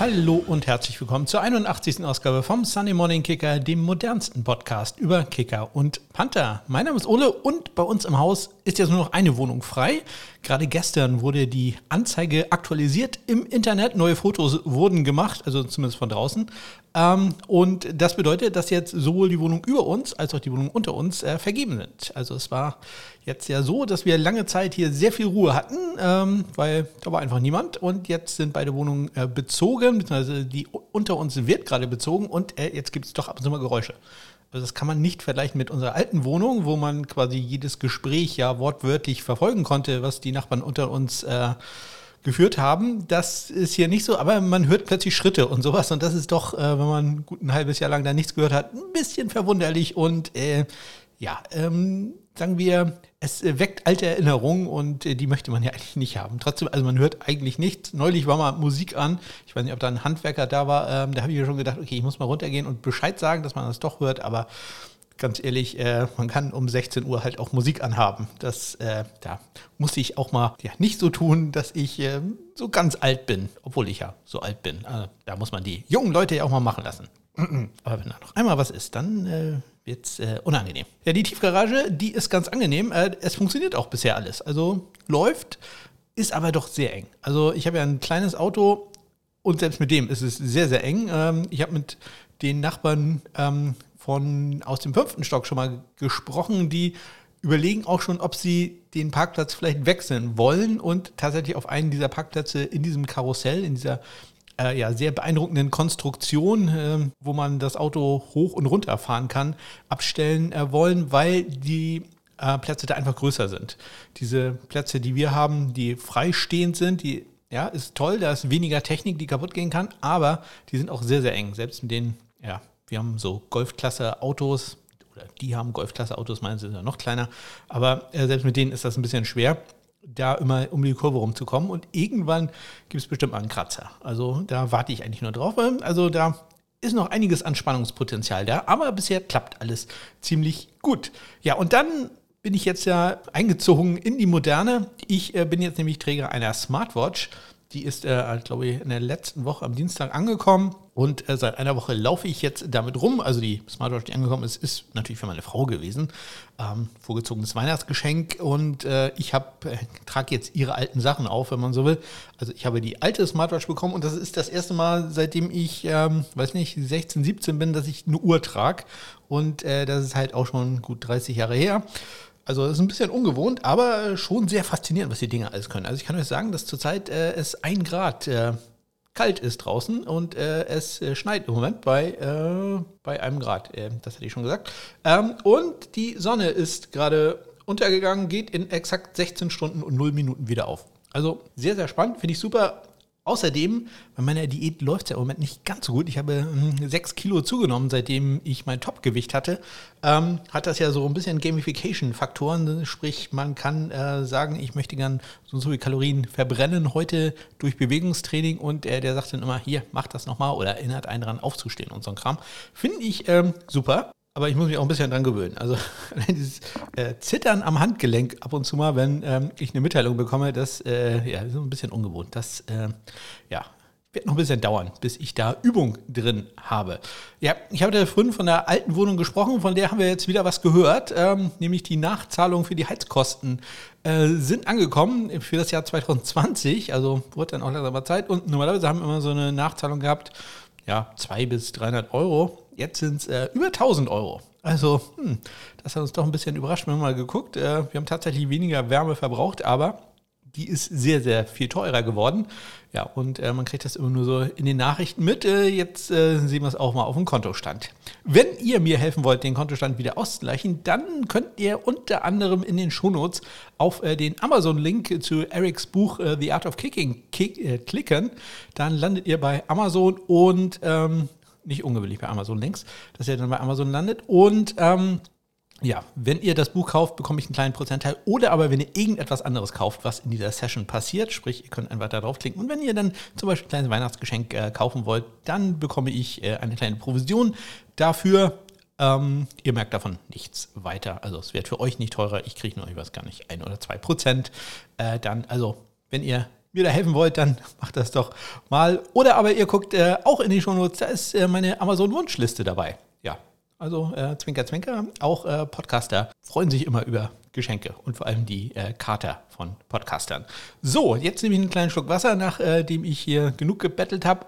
Hallo und herzlich willkommen zur 81. Ausgabe vom Sunday Morning Kicker, dem modernsten Podcast über Kicker und Panther. Mein Name ist Ole und bei uns im Haus ist jetzt nur noch eine Wohnung frei. Gerade gestern wurde die Anzeige aktualisiert im Internet. Neue Fotos wurden gemacht, also zumindest von draußen. Ähm, und das bedeutet, dass jetzt sowohl die Wohnung über uns als auch die Wohnung unter uns äh, vergeben sind. Also es war jetzt ja so, dass wir lange Zeit hier sehr viel Ruhe hatten, ähm, weil da war einfach niemand. Und jetzt sind beide Wohnungen äh, bezogen, beziehungsweise die unter uns wird gerade bezogen und äh, jetzt gibt es doch ab und zu mal Geräusche. Also das kann man nicht vergleichen mit unserer alten Wohnung, wo man quasi jedes Gespräch ja wortwörtlich verfolgen konnte, was die Nachbarn unter uns äh, geführt haben. Das ist hier nicht so, aber man hört plötzlich Schritte und sowas. Und das ist doch, äh, wenn man gut ein halbes Jahr lang da nichts gehört hat, ein bisschen verwunderlich. Und äh, ja, ähm, sagen wir, es weckt alte Erinnerungen und äh, die möchte man ja eigentlich nicht haben. Trotzdem, also man hört eigentlich nichts. Neulich war mal Musik an. Ich weiß nicht, ob da ein Handwerker da war. Ähm, da habe ich mir schon gedacht, okay, ich muss mal runtergehen und Bescheid sagen, dass man das doch hört. Aber ganz ehrlich, äh, man kann um 16 Uhr halt auch Musik anhaben. Das, äh, da muss ich auch mal ja, nicht so tun, dass ich äh, so ganz alt bin, obwohl ich ja so alt bin. Also, da muss man die jungen Leute ja auch mal machen lassen. Aber wenn da noch einmal was ist, dann es äh, unangenehm. Ja, die Tiefgarage, die ist ganz angenehm. Äh, es funktioniert auch bisher alles. Also läuft, ist aber doch sehr eng. Also ich habe ja ein kleines Auto und selbst mit dem ist es sehr, sehr eng. Ähm, ich habe mit den Nachbarn ähm, von aus dem fünften Stock schon mal gesprochen, die überlegen auch schon, ob sie den Parkplatz vielleicht wechseln wollen und tatsächlich auf einen dieser Parkplätze in diesem Karussell, in dieser äh, ja, sehr beeindruckenden Konstruktion, äh, wo man das Auto hoch und runter fahren kann, abstellen äh, wollen, weil die äh, Plätze da einfach größer sind. Diese Plätze, die wir haben, die freistehend sind, die ja, ist toll, da ist weniger Technik, die kaputt gehen kann, aber die sind auch sehr, sehr eng. Selbst mit den, ja, wir haben so Golfklasse-Autos, oder die haben Golfklasse-Autos, meinen sind ja noch kleiner, aber äh, selbst mit denen ist das ein bisschen schwer da immer um die Kurve rumzukommen. Und irgendwann gibt es bestimmt mal einen Kratzer. Also da warte ich eigentlich nur drauf. Also da ist noch einiges an Spannungspotenzial da, aber bisher klappt alles ziemlich gut. Ja, und dann bin ich jetzt ja eingezogen in die Moderne. Ich äh, bin jetzt nämlich Träger einer Smartwatch die ist, äh, glaube ich, in der letzten Woche am Dienstag angekommen und äh, seit einer Woche laufe ich jetzt damit rum. Also die Smartwatch, die angekommen ist, ist natürlich für meine Frau gewesen. Ähm, vorgezogenes Weihnachtsgeschenk und äh, ich äh, trage jetzt ihre alten Sachen auf, wenn man so will. Also ich habe die alte Smartwatch bekommen und das ist das erste Mal, seitdem ich, ähm, weiß nicht, 16, 17 bin, dass ich eine Uhr trage. Und äh, das ist halt auch schon gut 30 Jahre her. Also es ist ein bisschen ungewohnt, aber schon sehr faszinierend, was die Dinge alles können. Also ich kann euch sagen, dass zurzeit äh, es ein Grad äh, kalt ist draußen und äh, es äh, schneit im Moment bei, äh, bei einem Grad. Äh, das hatte ich schon gesagt. Ähm, und die Sonne ist gerade untergegangen, geht in exakt 16 Stunden und 0 Minuten wieder auf. Also sehr, sehr spannend, finde ich super. Außerdem, bei meiner Diät läuft es ja im Moment nicht ganz so gut. Ich habe hm, sechs Kilo zugenommen, seitdem ich mein Topgewicht hatte. Ähm, hat das ja so ein bisschen Gamification-Faktoren. Sprich, man kann äh, sagen, ich möchte gern so und so viele Kalorien verbrennen heute durch Bewegungstraining und äh, der sagt dann immer, hier, mach das nochmal oder erinnert einen daran aufzustehen und so ein Kram. Finde ich ähm, super. Aber ich muss mich auch ein bisschen dran gewöhnen. Also dieses äh, Zittern am Handgelenk ab und zu mal, wenn ähm, ich eine Mitteilung bekomme, das äh, ja, ist ein bisschen ungewohnt. Das äh, ja, wird noch ein bisschen dauern, bis ich da Übung drin habe. Ja, ich habe da vorhin von der alten Wohnung gesprochen, von der haben wir jetzt wieder was gehört, ähm, nämlich die Nachzahlung für die Heizkosten äh, sind angekommen für das Jahr 2020, also wurde dann auch langsam Zeit und normalerweise haben wir immer so eine Nachzahlung gehabt, ja, 200 bis 300 Euro Jetzt sind es äh, über 1000 Euro. Also, hm, das hat uns doch ein bisschen überrascht. Wir haben mal geguckt. Äh, wir haben tatsächlich weniger Wärme verbraucht, aber die ist sehr, sehr viel teurer geworden. Ja, und äh, man kriegt das immer nur so in den Nachrichten mit. Äh, jetzt äh, sehen wir es auch mal auf dem Kontostand. Wenn ihr mir helfen wollt, den Kontostand wieder auszugleichen, dann könnt ihr unter anderem in den Shownotes auf äh, den Amazon-Link zu Erics Buch äh, The Art of Kicking kick, äh, klicken. Dann landet ihr bei Amazon und ähm, nicht ungewöhnlich bei Amazon links, dass er dann bei Amazon landet. Und ähm, ja, wenn ihr das Buch kauft, bekomme ich einen kleinen Prozentteil. Oder aber wenn ihr irgendetwas anderes kauft, was in dieser Session passiert, sprich, ihr könnt einfach da draufklicken. Und wenn ihr dann zum Beispiel ein kleines Weihnachtsgeschenk äh, kaufen wollt, dann bekomme ich äh, eine kleine Provision dafür. Ähm, ihr merkt davon nichts weiter. Also es wird für euch nicht teurer. Ich kriege nur, ich weiß gar nicht, ein oder zwei Prozent. Äh, dann, also wenn ihr mir da helfen wollt, dann macht das doch mal. Oder aber ihr guckt äh, auch in die Shownotes, da ist äh, meine Amazon-Wunschliste dabei. Ja, also äh, Zwinker, Zwinker, auch äh, Podcaster freuen sich immer über Geschenke und vor allem die äh, Kater von Podcastern. So, jetzt nehme ich einen kleinen Schluck Wasser, nachdem ich hier genug gebettelt habe.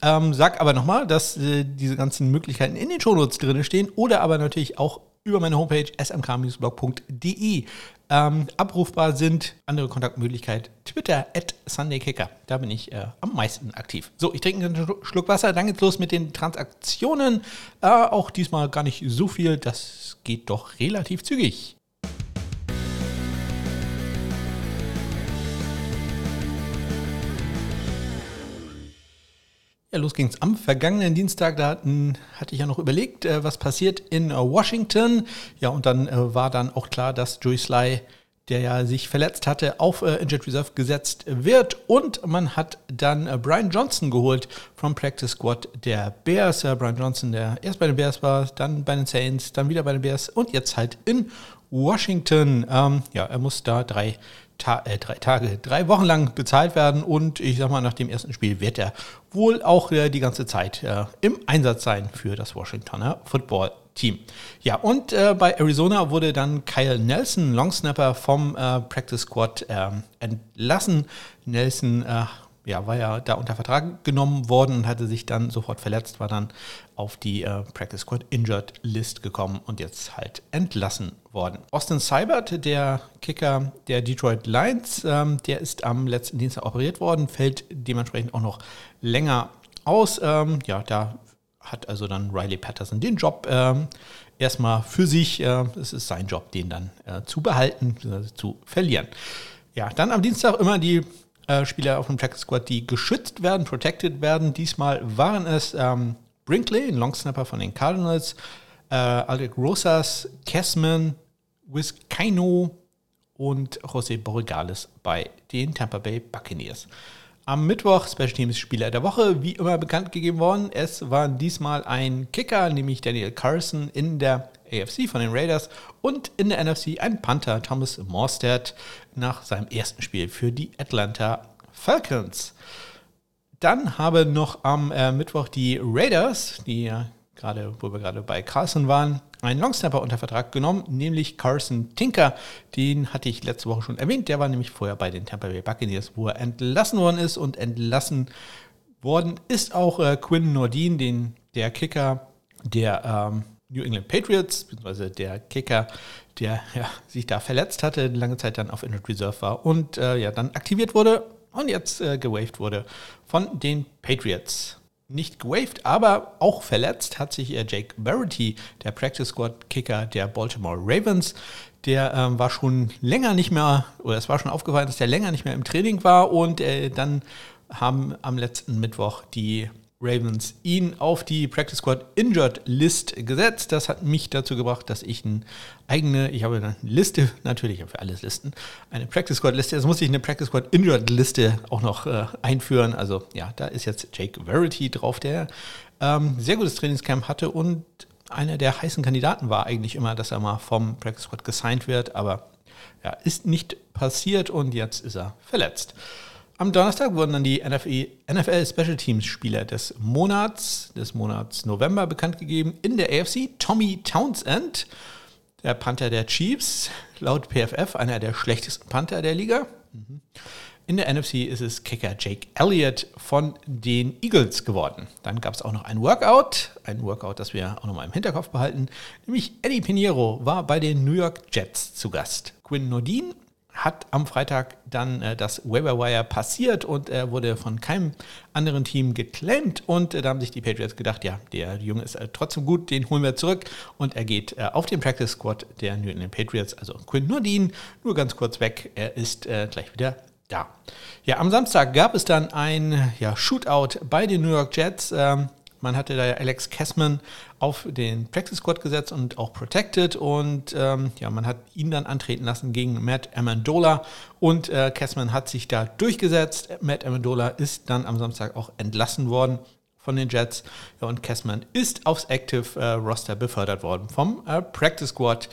Ähm, sag aber nochmal, dass äh, diese ganzen Möglichkeiten in den Shownotes drin stehen oder aber natürlich auch über meine Homepage smk-blog.de ähm, abrufbar sind. Andere Kontaktmöglichkeit Twitter at SundayKicker. Da bin ich äh, am meisten aktiv. So, ich trinke einen Schluck Wasser. Dann geht's los mit den Transaktionen. Äh, auch diesmal gar nicht so viel. Das geht doch relativ zügig. Ja, los ging's am vergangenen Dienstag. Da hatten, hatte ich ja noch überlegt, äh, was passiert in äh, Washington. Ja, und dann äh, war dann auch klar, dass Joey Sly, der ja sich verletzt hatte, auf äh, Injured Reserve gesetzt wird. Und man hat dann äh, Brian Johnson geholt vom Practice Squad der Bears. Äh, Brian Johnson, der erst bei den Bears war, dann bei den Saints, dann wieder bei den Bears und jetzt halt in Washington. Ähm, ja, er muss da drei Ta äh, drei Tage, drei Wochen lang bezahlt werden und ich sag mal, nach dem ersten Spiel wird er wohl auch äh, die ganze Zeit äh, im Einsatz sein für das Washingtoner Football Team. Ja, und äh, bei Arizona wurde dann Kyle Nelson, Longsnapper vom äh, Practice Squad, ähm, entlassen. Nelson äh, ja, war ja da unter Vertrag genommen worden und hatte sich dann sofort verletzt, war dann auf die äh, Practice Squad Injured List gekommen und jetzt halt entlassen worden. Austin Seibert, der Kicker der Detroit Lions, ähm, der ist am letzten Dienstag operiert worden, fällt dementsprechend auch noch länger aus. Ähm, ja, da hat also dann Riley Patterson den Job ähm, erstmal für sich. Äh, es ist sein Job, den dann äh, zu behalten, zu verlieren. Ja, dann am Dienstag immer die äh, Spieler auf dem Practice Squad, die geschützt werden, protected werden. Diesmal waren es ähm, Brinkley, ein Longsnapper von den Cardinals, äh, Alec Rosas, Kessman, Wiskaino und José Borregales bei den Tampa Bay Buccaneers. Am Mittwoch Special Teams Spieler der Woche, wie immer bekannt gegeben worden. Es war diesmal ein Kicker, nämlich Daniel Carson in der AFC von den Raiders und in der NFC ein Panther, Thomas Morstead, nach seinem ersten Spiel für die Atlanta Falcons. Dann haben noch am äh, Mittwoch die Raiders, die ja gerade, wo wir gerade bei Carson waren, einen Longsnapper unter Vertrag genommen, nämlich Carson Tinker. Den hatte ich letzte Woche schon erwähnt. Der war nämlich vorher bei den Tampa Bay Buccaneers, wo er entlassen worden ist und entlassen worden ist auch äh, Quinn Nordin, den, der Kicker der ähm, New England Patriots, beziehungsweise der Kicker, der ja, sich da verletzt hatte, lange Zeit dann auf Injured Reserve war und äh, ja dann aktiviert wurde und jetzt äh, gewaved wurde von den Patriots. Nicht gewaved, aber auch verletzt hat sich äh, Jake Verity, der Practice Squad Kicker der Baltimore Ravens. Der ähm, war schon länger nicht mehr, oder es war schon aufgefallen, dass der länger nicht mehr im Training war und äh, dann haben am letzten Mittwoch die Ravens ihn auf die Practice Squad Injured List gesetzt. Das hat mich dazu gebracht, dass ich eine eigene, ich habe eine Liste, natürlich für alles Listen, eine Practice Squad Liste. Jetzt muss ich eine Practice Squad Injured Liste auch noch äh, einführen. Also ja, da ist jetzt Jake Verity drauf, der ähm, sehr gutes Trainingscamp hatte und einer der heißen Kandidaten war eigentlich immer, dass er mal vom Practice Squad gesigned wird, aber ja, ist nicht passiert und jetzt ist er verletzt. Am Donnerstag wurden dann die NFL Special Teams Spieler des Monats, des Monats November bekannt gegeben. In der AFC Tommy Townsend, der Panther der Chiefs, laut PFF einer der schlechtesten Panther der Liga. In der NFC ist es Kicker Jake Elliott von den Eagles geworden. Dann gab es auch noch ein Workout, ein Workout, das wir auch nochmal im Hinterkopf behalten, nämlich Eddie Pinheiro war bei den New York Jets zu Gast. Quinn Nordin hat am Freitag dann äh, das Waiver Wire passiert und er wurde von keinem anderen Team geclaimed. Und äh, da haben sich die Patriots gedacht, ja, der Junge ist äh, trotzdem gut, den holen wir zurück. Und er geht äh, auf den Practice Squad der New England Patriots, also Quinn Nordin, nur ganz kurz weg. Er ist äh, gleich wieder da. Ja, am Samstag gab es dann ein ja, Shootout bei den New York Jets. Ähm, man hatte da Alex Kessman auf den Practice Squad gesetzt und auch protected und ähm, ja, man hat ihn dann antreten lassen gegen Matt Amendola und äh, Kessman hat sich da durchgesetzt. Matt Amendola ist dann am Samstag auch entlassen worden von den Jets ja, und Kessman ist aufs Active äh, Roster befördert worden vom äh, Practice Squad.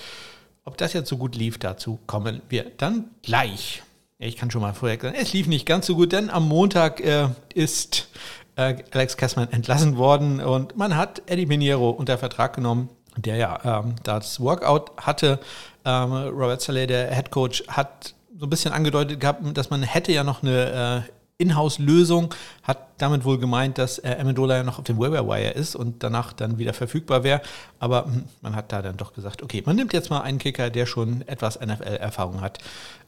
Ob das jetzt so gut lief, dazu kommen wir dann gleich. Ich kann schon mal vorher sagen, es lief nicht ganz so gut, denn am Montag äh, ist äh, Alex Kessman entlassen worden und man hat Eddie Pinheiro unter Vertrag genommen, der ja ähm, das Workout hatte. Ähm, Robert Saleh, der Head Coach, hat so ein bisschen angedeutet gehabt, dass man hätte ja noch eine äh, Inhouse-Lösung, hat damit wohl gemeint, dass äh, Amendola ja noch auf dem Wire ist und danach dann wieder verfügbar wäre. Aber hm, man hat da dann doch gesagt, okay, man nimmt jetzt mal einen Kicker, der schon etwas NFL-Erfahrung hat.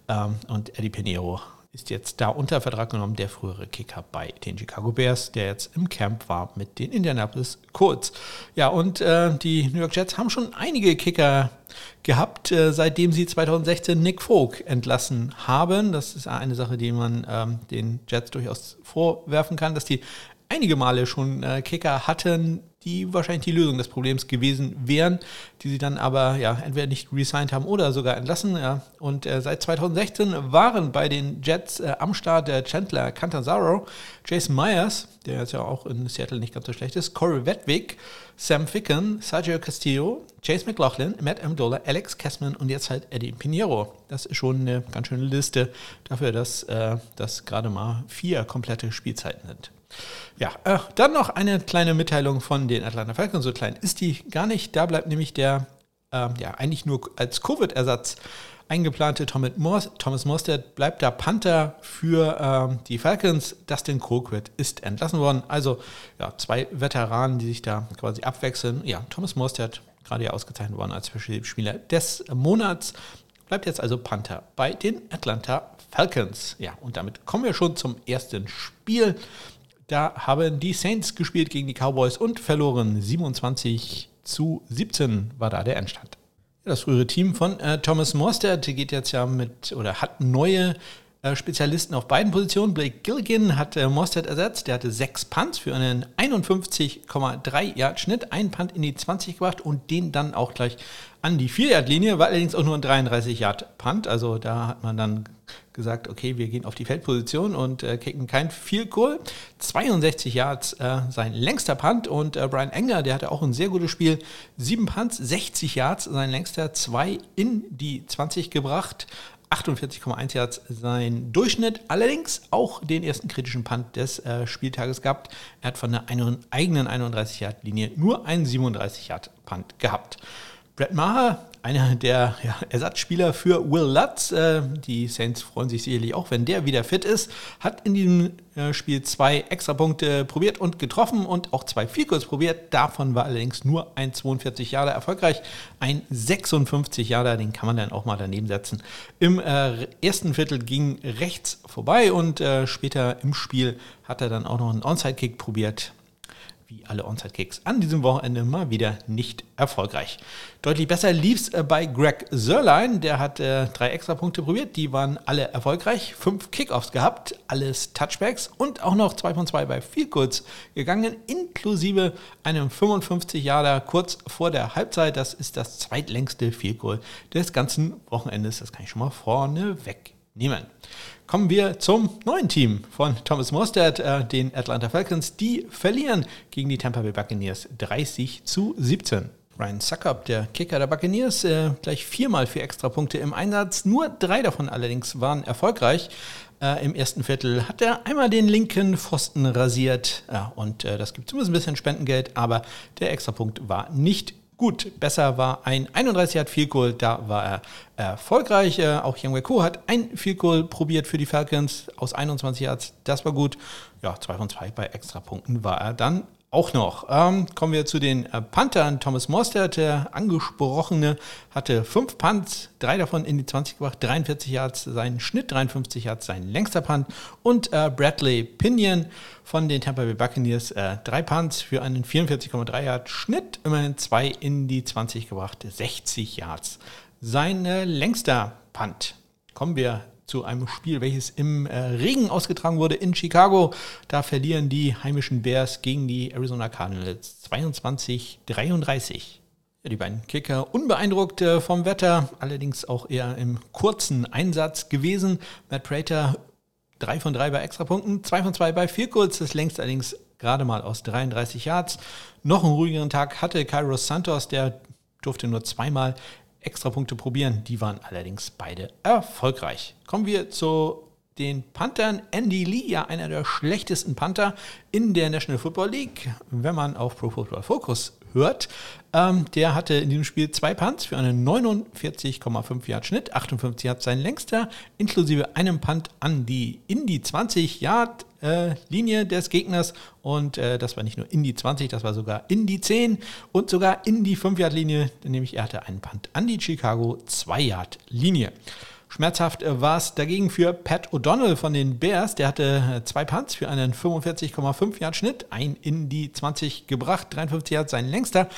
Ähm, und Eddie Pinheiro ist jetzt da unter Vertrag genommen, der frühere Kicker bei den Chicago Bears, der jetzt im Camp war mit den Indianapolis Colts. Ja, und äh, die New York Jets haben schon einige Kicker gehabt, äh, seitdem sie 2016 Nick Folk entlassen haben. Das ist eine Sache, die man ähm, den Jets durchaus vorwerfen kann, dass die einige Male schon äh, Kicker hatten, die wahrscheinlich die Lösung des Problems gewesen wären, die sie dann aber ja entweder nicht resigned haben oder sogar entlassen. Ja. Und äh, seit 2016 waren bei den Jets äh, am Start der Chandler Cantanzaro, Jason Myers, der jetzt ja auch in Seattle nicht ganz so schlecht ist, Corey Wedwick, Sam Ficken, Sergio Castillo, Chase McLaughlin, Matt Amendola, Alex Kessman und jetzt halt Eddie Pinheiro. Das ist schon eine ganz schöne Liste dafür, dass äh, das gerade mal vier komplette Spielzeiten sind. Ja, äh, dann noch eine kleine Mitteilung von den Atlanta Falcons. So klein ist die gar nicht. Da bleibt nämlich der, äh, ja, eigentlich nur als Covid-Ersatz eingeplante Thomas Mostert bleibt da Panther für ähm, die Falcons. Dustin Colquitt ist entlassen worden. Also ja, zwei Veteranen, die sich da quasi abwechseln. Ja, Thomas Mostert, gerade ja ausgezeichnet worden als Spieler des Monats, bleibt jetzt also Panther bei den Atlanta Falcons. Ja, und damit kommen wir schon zum ersten Spiel. Da haben die Saints gespielt gegen die Cowboys und verloren. 27 zu 17 war da der Endstand. Das frühere Team von äh, Thomas Mostert geht jetzt ja mit oder hat neue äh, Spezialisten auf beiden Positionen. Blake Gilligan hat äh, Mostert ersetzt. Der hatte sechs Punts für einen 51,3 Yard Schnitt, einen Punt in die 20 gebracht und den dann auch gleich an die 4 Yard Linie. War allerdings auch nur ein 33 Yard Punt. Also da hat man dann gesagt, okay, wir gehen auf die Feldposition und äh, kicken kein Field Goal. 62 Yards äh, sein längster Punt und äh, Brian Enger, der hatte auch ein sehr gutes Spiel. Sieben Punts, 60 Yards sein längster, zwei in die 20 gebracht. 48,1 Yards sein Durchschnitt, allerdings auch den ersten kritischen Punt des äh, Spieltages gehabt. Er hat von der einen, eigenen 31-Yard-Linie nur einen 37-Yard-Punt gehabt. Brett Maher einer der ja, Ersatzspieler für Will Lutz. Äh, die Saints freuen sich sicherlich auch, wenn der wieder fit ist. Hat in diesem äh, Spiel zwei Extrapunkte probiert und getroffen und auch zwei Vielkurs probiert. Davon war allerdings nur ein 42 Jahre erfolgreich. Ein 56 Jahre, den kann man dann auch mal daneben setzen. Im äh, ersten Viertel ging rechts vorbei und äh, später im Spiel hat er dann auch noch einen Onside-Kick probiert wie alle Onside-Kicks an diesem Wochenende mal wieder nicht erfolgreich. Deutlich besser lief es äh, bei Greg Sörlein. Der hat äh, drei extra Punkte probiert. Die waren alle erfolgreich. Fünf Kickoffs gehabt, alles Touchbacks und auch noch zwei von zwei bei Field Goals gegangen, inklusive einem 55 Jahre kurz vor der Halbzeit. Das ist das zweitlängste Field Goal des ganzen Wochenendes. Das kann ich schon mal vorne wegnehmen kommen wir zum neuen Team von Thomas Mostert, äh, den Atlanta Falcons. Die verlieren gegen die Tampa Bay Buccaneers 30 zu 17. Ryan Suckup, der Kicker der Buccaneers, äh, gleich viermal vier Extrapunkte im Einsatz. Nur drei davon allerdings waren erfolgreich. Äh, Im ersten Viertel hat er einmal den linken Pfosten rasiert. Ja, und äh, das gibt zumindest ein bisschen Spendengeld, aber der Extrapunkt war nicht Gut, besser war ein 31 hat Field Goal, da war er erfolgreich. Äh, auch Young Ko hat ein Field Goal probiert für die Falcons aus 21 Yards, das war gut. Ja, 2 von 2 bei Extrapunkten war er dann auch noch. Ähm, kommen wir zu den äh, Panthern. Thomas Mostert, der angesprochene, hatte fünf Punts, drei davon in die 20 gebracht, 43 Yards sein Schnitt, 53 Yards sein längster Punt. Und äh, Bradley Pinion von den Tampa Bay Buccaneers, äh, drei Punts für einen 44,3 Yard Schnitt, immerhin zwei in die 20 gebracht, 60 Yards. Sein äh, längster Punt. Kommen wir zu einem Spiel, welches im äh, Regen ausgetragen wurde in Chicago. Da verlieren die heimischen Bears gegen die Arizona Cardinals 22-33. Ja, die beiden Kicker unbeeindruckt äh, vom Wetter, allerdings auch eher im kurzen Einsatz gewesen. Matt Prater 3 von 3 bei Extrapunkten, 2 von 2 bei vier kurz, das längst allerdings gerade mal aus 33 Yards. Noch einen ruhigeren Tag hatte Kairos Santos, der durfte nur zweimal Extrapunkte probieren. Die waren allerdings beide erfolgreich. Kommen wir zu den Panthern. Andy Lee, ja einer der schlechtesten Panther in der National Football League, wenn man auf Pro Football Focus hört. Ähm, der hatte in diesem Spiel zwei Punts für einen 49,5 Yard Schnitt, 58 Yard sein längster, inklusive einem Punt an die in die 20 Yard äh, Linie des Gegners und äh, das war nicht nur in die 20, das war sogar in die 10 und sogar in die 5 Yard Linie, nämlich er hatte einen Punt an die Chicago 2 Yard Linie. Schmerzhaft äh, war es dagegen für Pat O'Donnell von den Bears. Der hatte äh, zwei Punts für einen 45,5 Yard Schnitt, ein in die 20 gebracht, 53 Yard sein längster.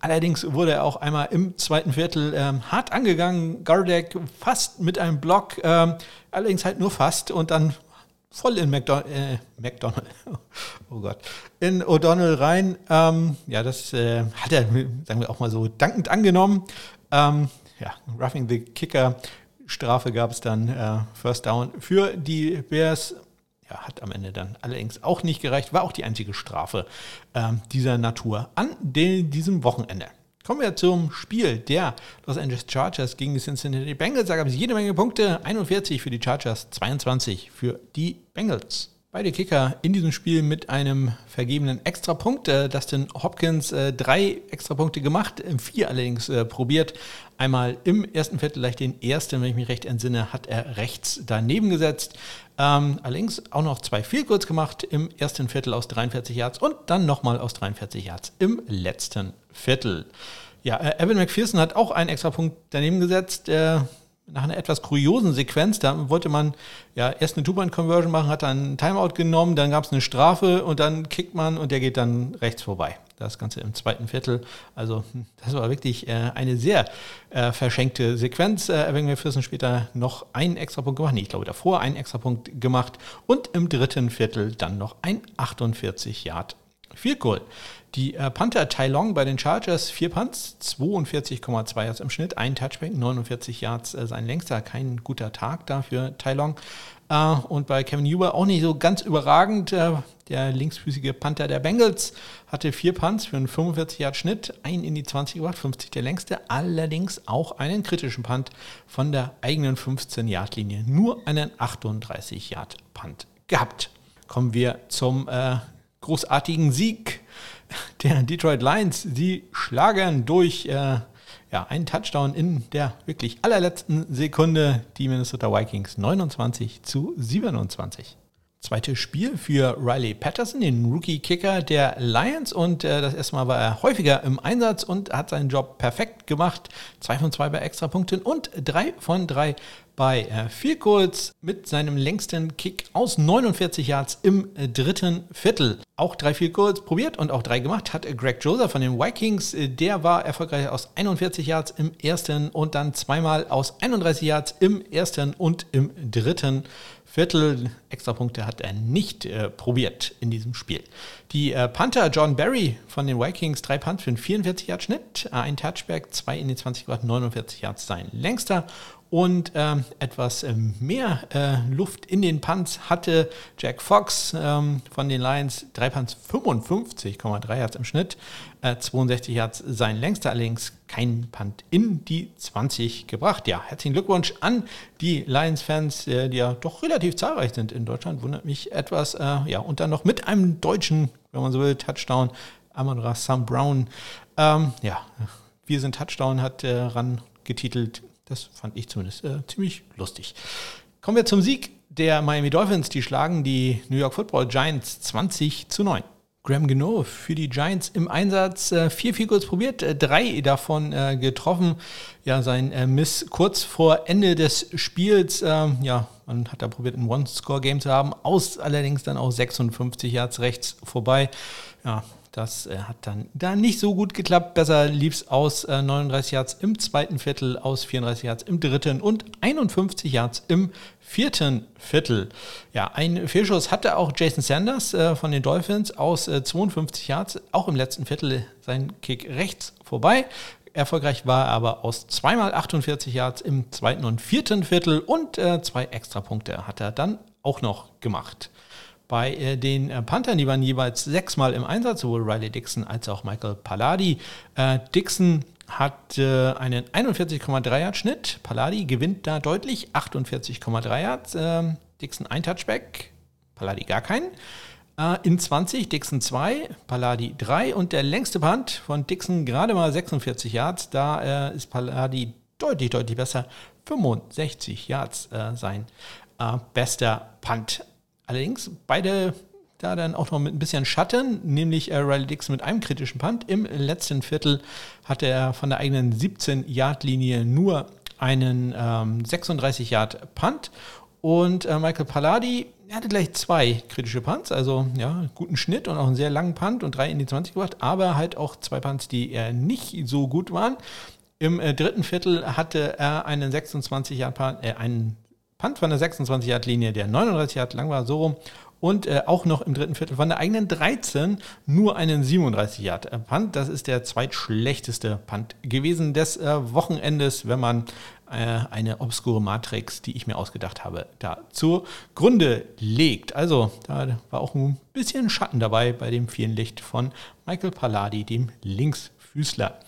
Allerdings wurde er auch einmal im zweiten Viertel ähm, hart angegangen. Gardeck fast mit einem Block, ähm, allerdings halt nur fast und dann voll in McDon äh, McDonald, oh Gott, in O'Donnell rein. Ähm, ja, das äh, hat er, sagen wir auch mal so, dankend angenommen. Ähm, ja, Roughing the Kicker Strafe gab es dann äh, First Down für die Bears. Ja, hat am Ende dann allerdings auch nicht gereicht, war auch die einzige Strafe äh, dieser Natur an diesem Wochenende. Kommen wir zum Spiel der Los Angeles Chargers gegen die Cincinnati Bengals. Da gab es jede Menge Punkte. 41 für die Chargers, 22 für die Bengals. Beide Kicker in diesem Spiel mit einem vergebenen Extrapunkt. Äh, Dustin Hopkins äh, drei Extrapunkte gemacht, äh, vier allerdings äh, probiert. Einmal im ersten Viertel, gleich den ersten, wenn ich mich recht entsinne, hat er rechts daneben gesetzt. Ähm, allerdings auch noch zwei Field gemacht im ersten Viertel aus 43 Yards und dann nochmal aus 43 Yards im letzten Viertel. Ja, äh, Evan McPherson hat auch einen Extrapunkt daneben gesetzt. Äh, nach einer etwas kuriosen Sequenz. Da wollte man ja erst eine Two-Point-Conversion machen, hat dann einen Timeout genommen, dann gab es eine Strafe und dann kickt man und der geht dann rechts vorbei. Das Ganze im zweiten Viertel. Also hm, das war wirklich äh, eine sehr äh, verschenkte Sequenz. Äh, Evan McPherson später noch einen Extrapunkt gemacht. Nee, ich glaube davor einen Extrapunkt gemacht und im dritten Viertel dann noch ein 48 Yard Field Goal. Die äh, Panther Tai Long bei den Chargers, vier Punts, 42,2 Yards im Schnitt, ein Touchback, 49 Yards äh, sein längster, kein guter Tag da für Tai Long. Äh, und bei Kevin Huber auch nicht so ganz überragend. Äh, der linksfüßige Panther der Bengals hatte vier Punts für einen 45 Yard Schnitt, ein in die 20 gebracht, 50 der längste, allerdings auch einen kritischen Punt von der eigenen 15 Yard Linie, nur einen 38 Yard Punt gehabt. Kommen wir zum äh, großartigen Sieg der Detroit Lions. Sie schlagen durch äh, ja, einen Touchdown in der wirklich allerletzten Sekunde die Minnesota Vikings 29 zu 27. Zweites Spiel für Riley Patterson, den Rookie-Kicker der Lions. Und äh, das erste Mal war er häufiger im Einsatz und hat seinen Job perfekt gemacht. Zwei von zwei bei Extrapunkten und drei von drei bei äh, Field Goals mit seinem längsten Kick aus 49 Yards im äh, dritten Viertel. Auch drei Field Goals probiert und auch drei gemacht hat Greg Joseph von den Vikings. Äh, der war erfolgreich aus 41 Yards im ersten und dann zweimal aus 31 Yards im ersten und im dritten Viertel. Extrapunkte hat er nicht äh, probiert in diesem Spiel. Die äh, Panther John Barry von den Vikings, drei Punts für einen 44 Yard Schnitt, äh, ein Touchback, zwei in die 20 Grad, 49 Yards sein längster und ähm, etwas ähm, mehr äh, Luft in den Punts hatte Jack Fox ähm, von den Lions. Drei Punts 55,3 Yards im Schnitt, äh, 62 Yards sein längster, allerdings kein Punt in die 20 gebracht. Ja, herzlichen Glückwunsch an die Lions-Fans, äh, die ja doch relativ zahlreich sind in Deutschland. Wundert mich etwas. Äh, ja, und dann noch mit einem deutschen, wenn man so will, Touchdown. Amon Sam Brown. Ähm, ja, wir sind Touchdown, hat äh, ran getitelt das fand ich zumindest äh, ziemlich lustig. Kommen wir zum Sieg der Miami Dolphins. Die schlagen die New York Football Giants 20 zu 9. Graham Geno für die Giants im Einsatz. Äh, vier vier kurz probiert, äh, drei davon äh, getroffen. Ja, sein Miss kurz vor Ende des Spiels. Ähm, ja, man hat da probiert, ein One-Score-Game zu haben. Aus allerdings dann auch 56 Yards rechts vorbei. Ja, das äh, hat dann da nicht so gut geklappt. Besser lief es aus äh, 39 Yards im zweiten Viertel, aus 34 Yards im dritten und 51 Yards im vierten Viertel. Ja, ein Fehlschuss hatte auch Jason Sanders äh, von den Dolphins aus 52 äh, Yards, auch im letzten Viertel sein Kick rechts vorbei. Erfolgreich war er aber aus zweimal 48 Yards im zweiten und vierten Viertel und äh, zwei Extrapunkte hat er dann auch noch gemacht. Bei äh, den äh, Panthern, die waren jeweils sechsmal im Einsatz, sowohl Riley Dixon als auch Michael Palladi. Äh, Dixon hat einen 41,3 Yard Schnitt. Palladi gewinnt da deutlich, 48,3 Yards. Äh, Dixon ein Touchback, Palladi gar keinen. In 20 Dixon 2, Palladi 3 und der längste Punt von Dixon gerade mal 46 Yards. Da ist Palladi deutlich, deutlich besser. 65 Yards sein bester Punt. Allerdings beide da dann auch noch mit ein bisschen Schatten, nämlich äh, Riley Dixon mit einem kritischen Punt. Im letzten Viertel hatte er von der eigenen 17-Yard-Linie nur einen ähm, 36-Yard-Punt. Und äh, Michael Palladi hatte gleich zwei kritische Punts, also ja, guten Schnitt und auch einen sehr langen Punt und drei in die 20 gebracht, aber halt auch zwei Punts, die eher nicht so gut waren. Im äh, dritten Viertel hatte er einen 26 Yard Punt, äh, einen Punt von der 26 Yard Linie, der 39 Yard lang war, so rum und äh, auch noch im dritten Viertel von der eigenen 13 nur einen 37 Yard Punt. Das ist der zweitschlechteste Punt gewesen des äh, Wochenendes, wenn man äh, eine obskure Matrix, die ich mir ausgedacht habe, da zugrunde legt. Also da war auch ein bisschen Schatten dabei bei dem vielen Licht von Michael Palladi, dem Linksfüßler.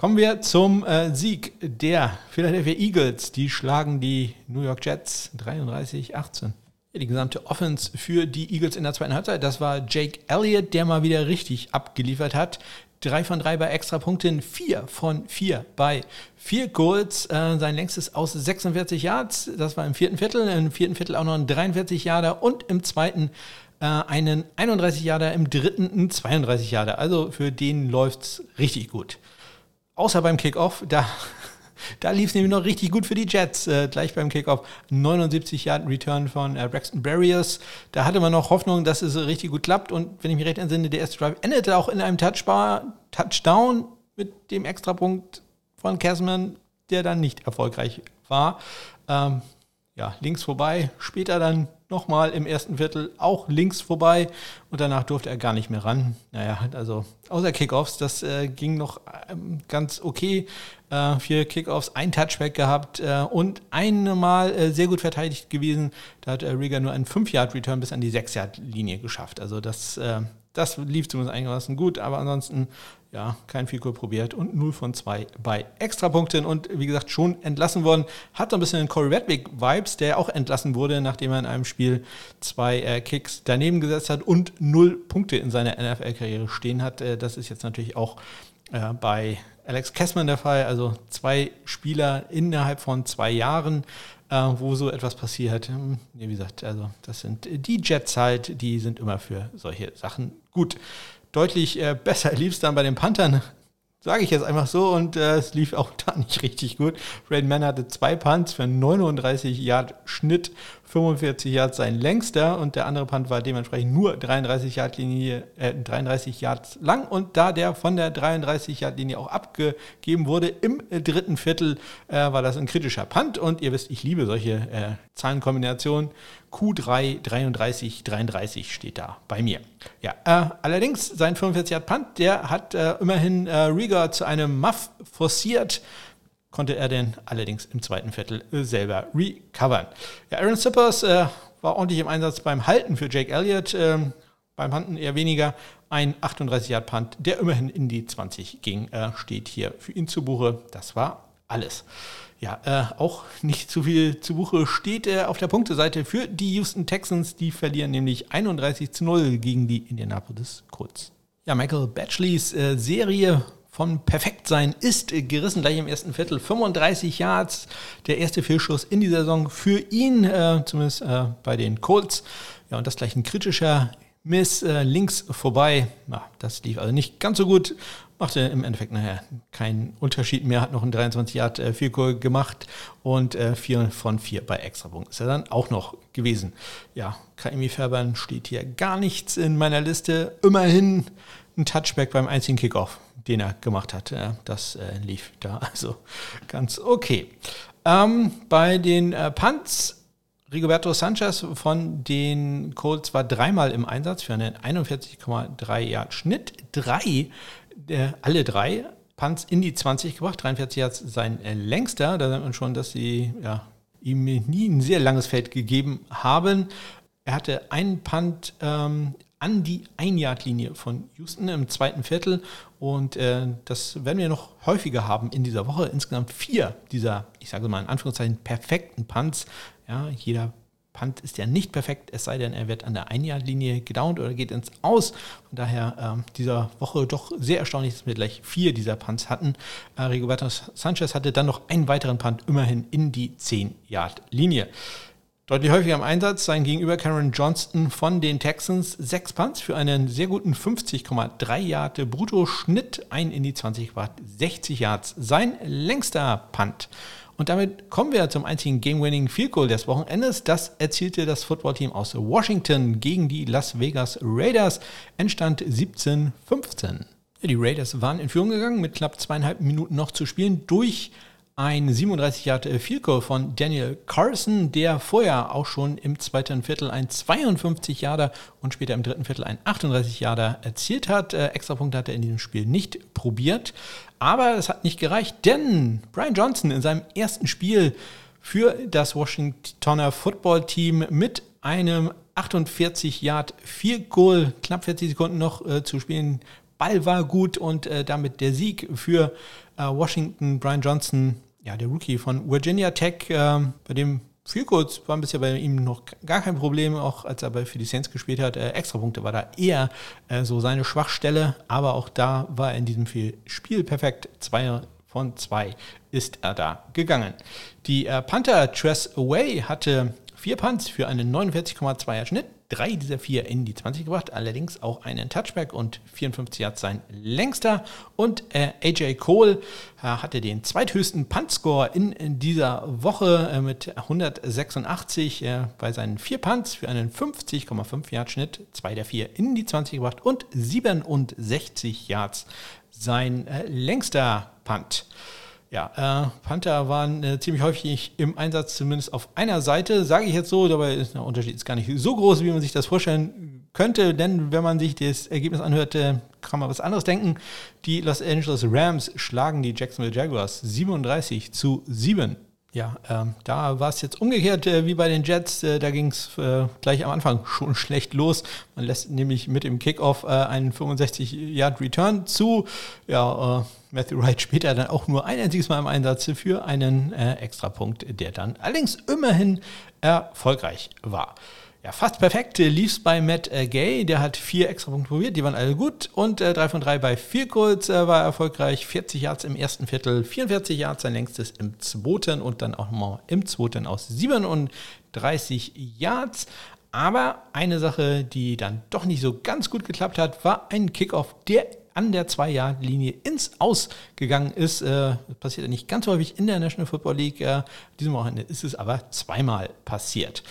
Kommen wir zum äh, Sieg der Philadelphia Eagles. Die schlagen die New York Jets 33-18. Die gesamte Offense für die Eagles in der zweiten Halbzeit, das war Jake Elliott, der mal wieder richtig abgeliefert hat. Drei von drei bei Extrapunkten, vier von vier bei vier Goals. Äh, sein längstes aus 46 Yards, das war im vierten Viertel. Im vierten Viertel auch noch ein 43 Yarder und im zweiten äh, einen 31 Yarder, im dritten ein 32 Yarder. Also für den läuft's richtig gut. Außer beim Kickoff, da da lief es nämlich noch richtig gut für die Jets. Äh, gleich beim Kickoff 79 Yard Return von äh, Braxton Barriers. Da hatte man noch Hoffnung, dass es richtig gut klappt. Und wenn ich mich recht entsinne, der erste Drive endete auch in einem Touchbar, Touchdown mit dem Extrapunkt von Casman, der dann nicht erfolgreich war. Ähm, ja, links vorbei. Später dann nochmal im ersten Viertel auch links vorbei und danach durfte er gar nicht mehr ran. Naja, also außer Kickoffs, das äh, ging noch ähm, ganz okay. Äh, vier Kickoffs, ein Touchback gehabt äh, und einmal äh, sehr gut verteidigt gewesen. Da hat äh, Rieger nur einen 5-Yard-Return bis an die 6-Yard-Linie geschafft. Also das, äh, das lief zumindest einigermaßen gut, aber ansonsten ja, kein Fico probiert und 0 von 2 bei Extrapunkten und wie gesagt schon entlassen worden. Hat so ein bisschen Corey Redwick-Vibes, der auch entlassen wurde, nachdem er in einem Spiel zwei äh, Kicks daneben gesetzt hat und 0 Punkte in seiner NFL-Karriere stehen hat. Äh, das ist jetzt natürlich auch äh, bei Alex Kessman der Fall. Also zwei Spieler innerhalb von zwei Jahren, äh, wo so etwas passiert. Hm, wie gesagt, also das sind die Jets halt, die sind immer für solche Sachen gut deutlich äh, besser lief es dann bei den Panthern. Sage ich jetzt einfach so und äh, es lief auch da nicht richtig gut. Braden Mann hatte zwei Punts für 39 Yard Schnitt 45 Yards sein längster und der andere Punt war dementsprechend nur 33 Yard Linie, äh, 33 Yards lang und da der von der 33 Yard Linie auch abgegeben wurde im äh, dritten Viertel, äh, war das ein kritischer Punt und ihr wisst, ich liebe solche äh, Zahlenkombinationen. Q3 33 33 steht da bei mir. Ja, äh, allerdings sein 45 Yard Punt, der hat äh, immerhin Rieger zu einem Muff forciert konnte er denn allerdings im zweiten Viertel äh, selber recovern. Ja, Aaron Sippers äh, war ordentlich im Einsatz beim Halten für Jake Elliott, äh, beim Hanten eher weniger. Ein 38-Yard-Punt, der immerhin in die 20 ging, äh, steht hier für ihn zu Buche. Das war alles. Ja, äh, auch nicht zu viel zu Buche steht äh, auf der Punkteseite für die Houston Texans. Die verlieren nämlich 31 zu 0 gegen die Indianapolis Colts. Ja, Michael Batchleys Serie von Perfektsein ist gerissen, gleich im ersten Viertel. 35 Yards, der erste Fehlschuss in die Saison für ihn, äh, zumindest äh, bei den Colts. Ja, und das gleich ein kritischer Miss äh, links vorbei. Ja, das lief also nicht ganz so gut. Machte im Endeffekt nachher keinen Unterschied mehr, hat noch ein 23 Yard äh, Goal gemacht und äh, 4 von 4 bei Extrapunkt ist er dann auch noch gewesen. Ja, Kaimi Färbern steht hier gar nichts in meiner Liste. Immerhin ein Touchback beim einzigen Kickoff den er gemacht hat. Das äh, lief da also ganz okay. Ähm, bei den äh, Punts, Rigoberto Sanchez von den Colts war dreimal im Einsatz für einen 41,3 Yard Schnitt. Drei, äh, alle drei Punts in die 20 gebracht. 43 Yards sein äh, längster. Da sieht man schon, dass sie ja, ihm nie ein sehr langes Feld gegeben haben. Er hatte einen Punt ähm, an die Ein-Yard-Linie von Houston im zweiten Viertel. Und äh, das werden wir noch häufiger haben in dieser Woche. Insgesamt vier dieser, ich sage mal in Anführungszeichen, perfekten Punts. Ja, jeder Punt ist ja nicht perfekt, es sei denn, er wird an der Ein-Yard-Linie gedownt oder geht ins Aus. Von daher ähm, dieser Woche doch sehr erstaunlich, dass wir gleich vier dieser Punts hatten. Äh, Rigoberto Sanchez hatte dann noch einen weiteren Punt immerhin in die 10-Yard-Linie. Deutlich häufiger im Einsatz sein Gegenüber Cameron Johnston von den Texans. Sechs Punts für einen sehr guten 50,3 Yard Bruttoschnitt. Ein in die 20 Watt, 60 Yards. Sein längster Punt. Und damit kommen wir zum einzigen Game-Winning Field Goal des Wochenendes. Das erzielte das Footballteam aus Washington gegen die Las Vegas Raiders. Endstand 17-15. Die Raiders waren in Führung gegangen mit knapp zweieinhalb Minuten noch zu spielen durch ein 37 Jahre Field Goal von Daniel Carson, der vorher auch schon im zweiten Viertel ein 52 Jahre und später im dritten Viertel ein 38 Jahre erzielt hat. Äh, Extrapunkte hat er in diesem Spiel nicht probiert, aber es hat nicht gereicht, denn Brian Johnson in seinem ersten Spiel für das Washingtoner Football Team mit einem 48 Yard Field Goal, knapp 40 Sekunden noch äh, zu spielen. Ball war gut und äh, damit der Sieg für äh, Washington. Brian Johnson ja, der Rookie von Virginia Tech, äh, bei dem viel kurz waren bisher bei ihm noch gar kein Problem, auch als er bei für die Saints gespielt hat. Äh, Extrapunkte war da eher äh, so seine Schwachstelle, aber auch da war er in diesem Spiel perfekt. Zwei von zwei ist er da gegangen. Die äh, Panther Tress Away hatte vier Punts für einen 49,2er Schnitt drei dieser vier in die 20 gebracht, allerdings auch einen Touchback und 54 Yards sein längster. Und äh, AJ Cole äh, hatte den zweithöchsten Puntscore in, in dieser Woche äh, mit 186 äh, bei seinen vier Punts für einen 50,5 Yard Schnitt, zwei der vier in die 20 gebracht und 67 Yards sein äh, längster Punt. Ja, äh, Panther waren äh, ziemlich häufig im Einsatz, zumindest auf einer Seite, sage ich jetzt so, dabei ist der Unterschied ist gar nicht so groß, wie man sich das vorstellen könnte, denn wenn man sich das Ergebnis anhört, äh, kann man was anderes denken. Die Los Angeles Rams schlagen die Jacksonville Jaguars 37 zu 7. Ja, ähm, da war es jetzt umgekehrt äh, wie bei den Jets. Äh, da ging es äh, gleich am Anfang schon schlecht los. Man lässt nämlich mit dem Kickoff äh, einen 65-Yard-Return zu. Ja, äh, Matthew Wright später dann auch nur ein einziges Mal im Einsatz für einen äh, Extrapunkt, der dann allerdings immerhin erfolgreich war. Ja, fast perfekt lief es bei Matt äh, Gay. Der hat vier extra Punkte probiert, die waren alle gut. Und äh, drei von drei bei vier Calls äh, war erfolgreich. 40 Yards im ersten Viertel, 44 Yards sein längstes im zweiten und dann auch nochmal im zweiten aus 37 Yards. Aber eine Sache, die dann doch nicht so ganz gut geklappt hat, war ein Kickoff, der an der 2-Yard-Linie ins Aus gegangen ist. Äh, das passiert ja nicht ganz häufig in der National Football League. Äh, diesem Wochenende ist es aber zweimal passiert.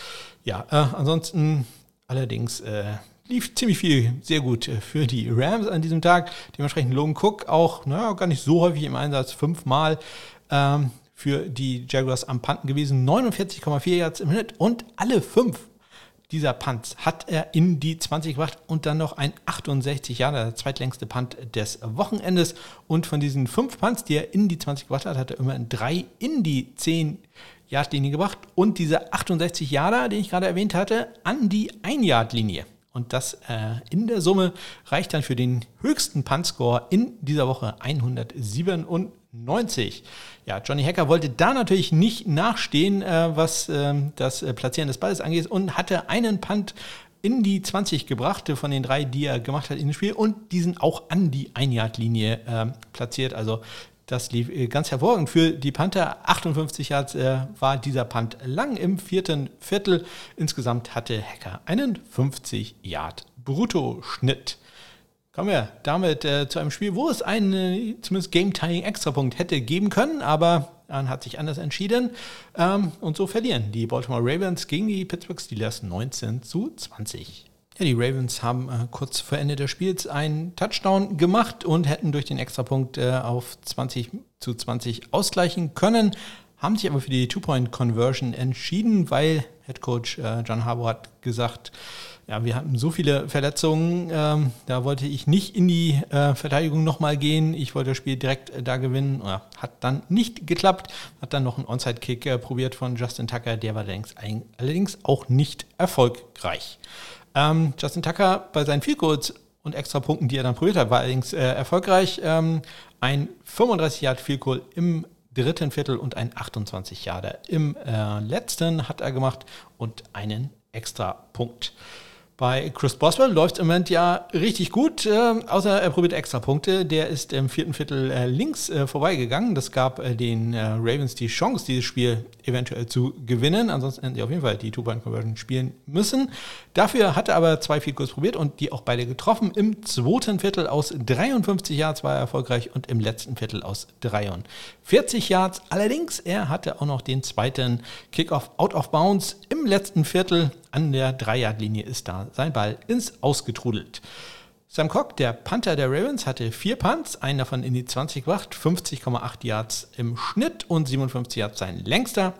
Ja, äh, ansonsten allerdings äh, lief ziemlich viel sehr gut äh, für die Rams an diesem Tag. Dementsprechend Logan Cook auch, naja, gar nicht so häufig im Einsatz, fünfmal ähm, für die Jaguars am Panten gewesen, 49,4 Yards im Schnitt und alle fünf dieser Punts hat er in die 20 gebracht und dann noch ein 68 Jahre, der zweitlängste Punt des Wochenendes. Und von diesen fünf Punts, die er in die 20 gebracht hat, hat er immer drei in die 10 Yard-Linie gebracht und diese 68 Jahre, den ich gerade erwähnt hatte, an die 1-Yard-Linie. Und das äh, in der Summe reicht dann für den höchsten Punt-Score in dieser Woche 197. Ja, Johnny Hacker wollte da natürlich nicht nachstehen, äh, was äh, das äh, Platzieren des Balles angeht und hatte einen Punt in die 20 gebracht von den drei, die er gemacht hat in dem Spiel und diesen auch an die 1-Yard-Linie äh, platziert. Also das lief äh, ganz hervorragend für die Panther. 58 Yards äh, war dieser Punt lang im vierten Viertel. Insgesamt hatte Hacker einen 50 Yard Bruttoschnitt. Kommen wir damit äh, zu einem Spiel, wo es einen äh, zumindest Game-Tying-Extrapunkt hätte geben können, aber man hat sich anders entschieden. Ähm, und so verlieren die Baltimore Ravens gegen die Pittsburgh Steelers 19 zu 20. Ja, die Ravens haben äh, kurz vor Ende des Spiels einen Touchdown gemacht und hätten durch den Extrapunkt äh, auf 20 zu 20 ausgleichen können, haben sich aber für die Two-Point-Conversion entschieden, weil Head Coach äh, John Harbour hat gesagt, ja, wir hatten so viele Verletzungen, ähm, da wollte ich nicht in die äh, Verteidigung nochmal gehen. Ich wollte das Spiel direkt äh, da gewinnen. Ja, hat dann nicht geklappt. Hat dann noch einen Onside-Kick äh, probiert von Justin Tucker. Der war allerdings, allerdings auch nicht erfolgreich. Ähm, Justin Tucker bei seinen Field und extra Punkten, die er dann probiert hat, war allerdings äh, erfolgreich. Ähm, ein 35 Yard Field Goal im dritten Viertel und ein 28 Yarder im äh, letzten hat er gemacht und einen extra Punkt. Bei Chris Boswell läuft es im Moment ja richtig gut, äh, außer er probiert extra Punkte. Der ist im vierten Viertel äh, links äh, vorbeigegangen. Das gab äh, den äh, Ravens die Chance, dieses Spiel eventuell zu gewinnen. Ansonsten hätten sie auf jeden Fall die Two-Point-Conversion spielen müssen. Dafür hat er aber zwei Field Goals probiert und die auch beide getroffen. Im zweiten Viertel aus 53 Yards war er erfolgreich und im letzten Viertel aus 43 Yards. Allerdings, er hatte auch noch den zweiten Kickoff out of bounds im letzten Viertel an der 3-Yard-Linie ist da sein Ball ins Ausgetrudelt. Sam Cock, der Panther der Ravens, hatte vier Punts, einen davon in die 20 gebracht, 50,8 Yards im Schnitt und 57 Yards sein längster.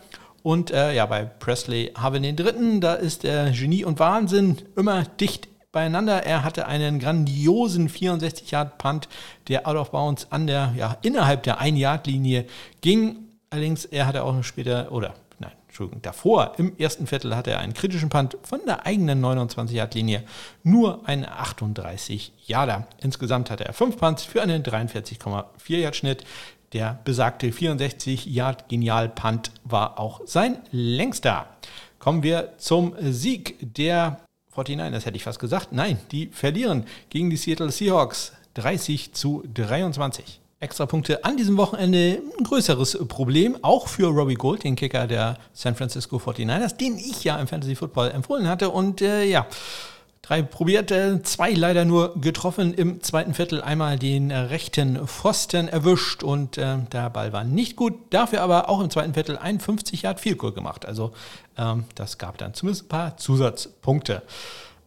Und äh, ja, bei Presley haben den dritten, da ist der Genie und Wahnsinn immer dicht beieinander. Er hatte einen grandiosen 64-Yard-Punt, der out of bounds an der, ja, innerhalb der 1-Yard-Linie ging. Allerdings, er hatte auch später, oder Entschuldigung, davor im ersten Viertel hatte er einen kritischen Punt von der eigenen 29-Yard-Linie, nur ein 38 Yarder. Insgesamt hatte er fünf Punts für einen 43,4 Yard-Schnitt. Der besagte 64-Yard-Genial-Punt war auch sein längster. Kommen wir zum Sieg der 49ers, hätte ich fast gesagt. Nein, die verlieren gegen die Seattle Seahawks 30 zu 23. Extrapunkte an diesem Wochenende ein größeres Problem, auch für Robbie Gold, den Kicker der San Francisco 49ers, den ich ja im Fantasy Football empfohlen hatte. Und äh, ja, drei probiert, äh, zwei leider nur getroffen im zweiten Viertel. Einmal den rechten Pfosten erwischt und äh, der Ball war nicht gut. Dafür aber auch im zweiten Viertel ein 50 Yard Field Goal gemacht. Also ähm, das gab dann zumindest ein paar Zusatzpunkte.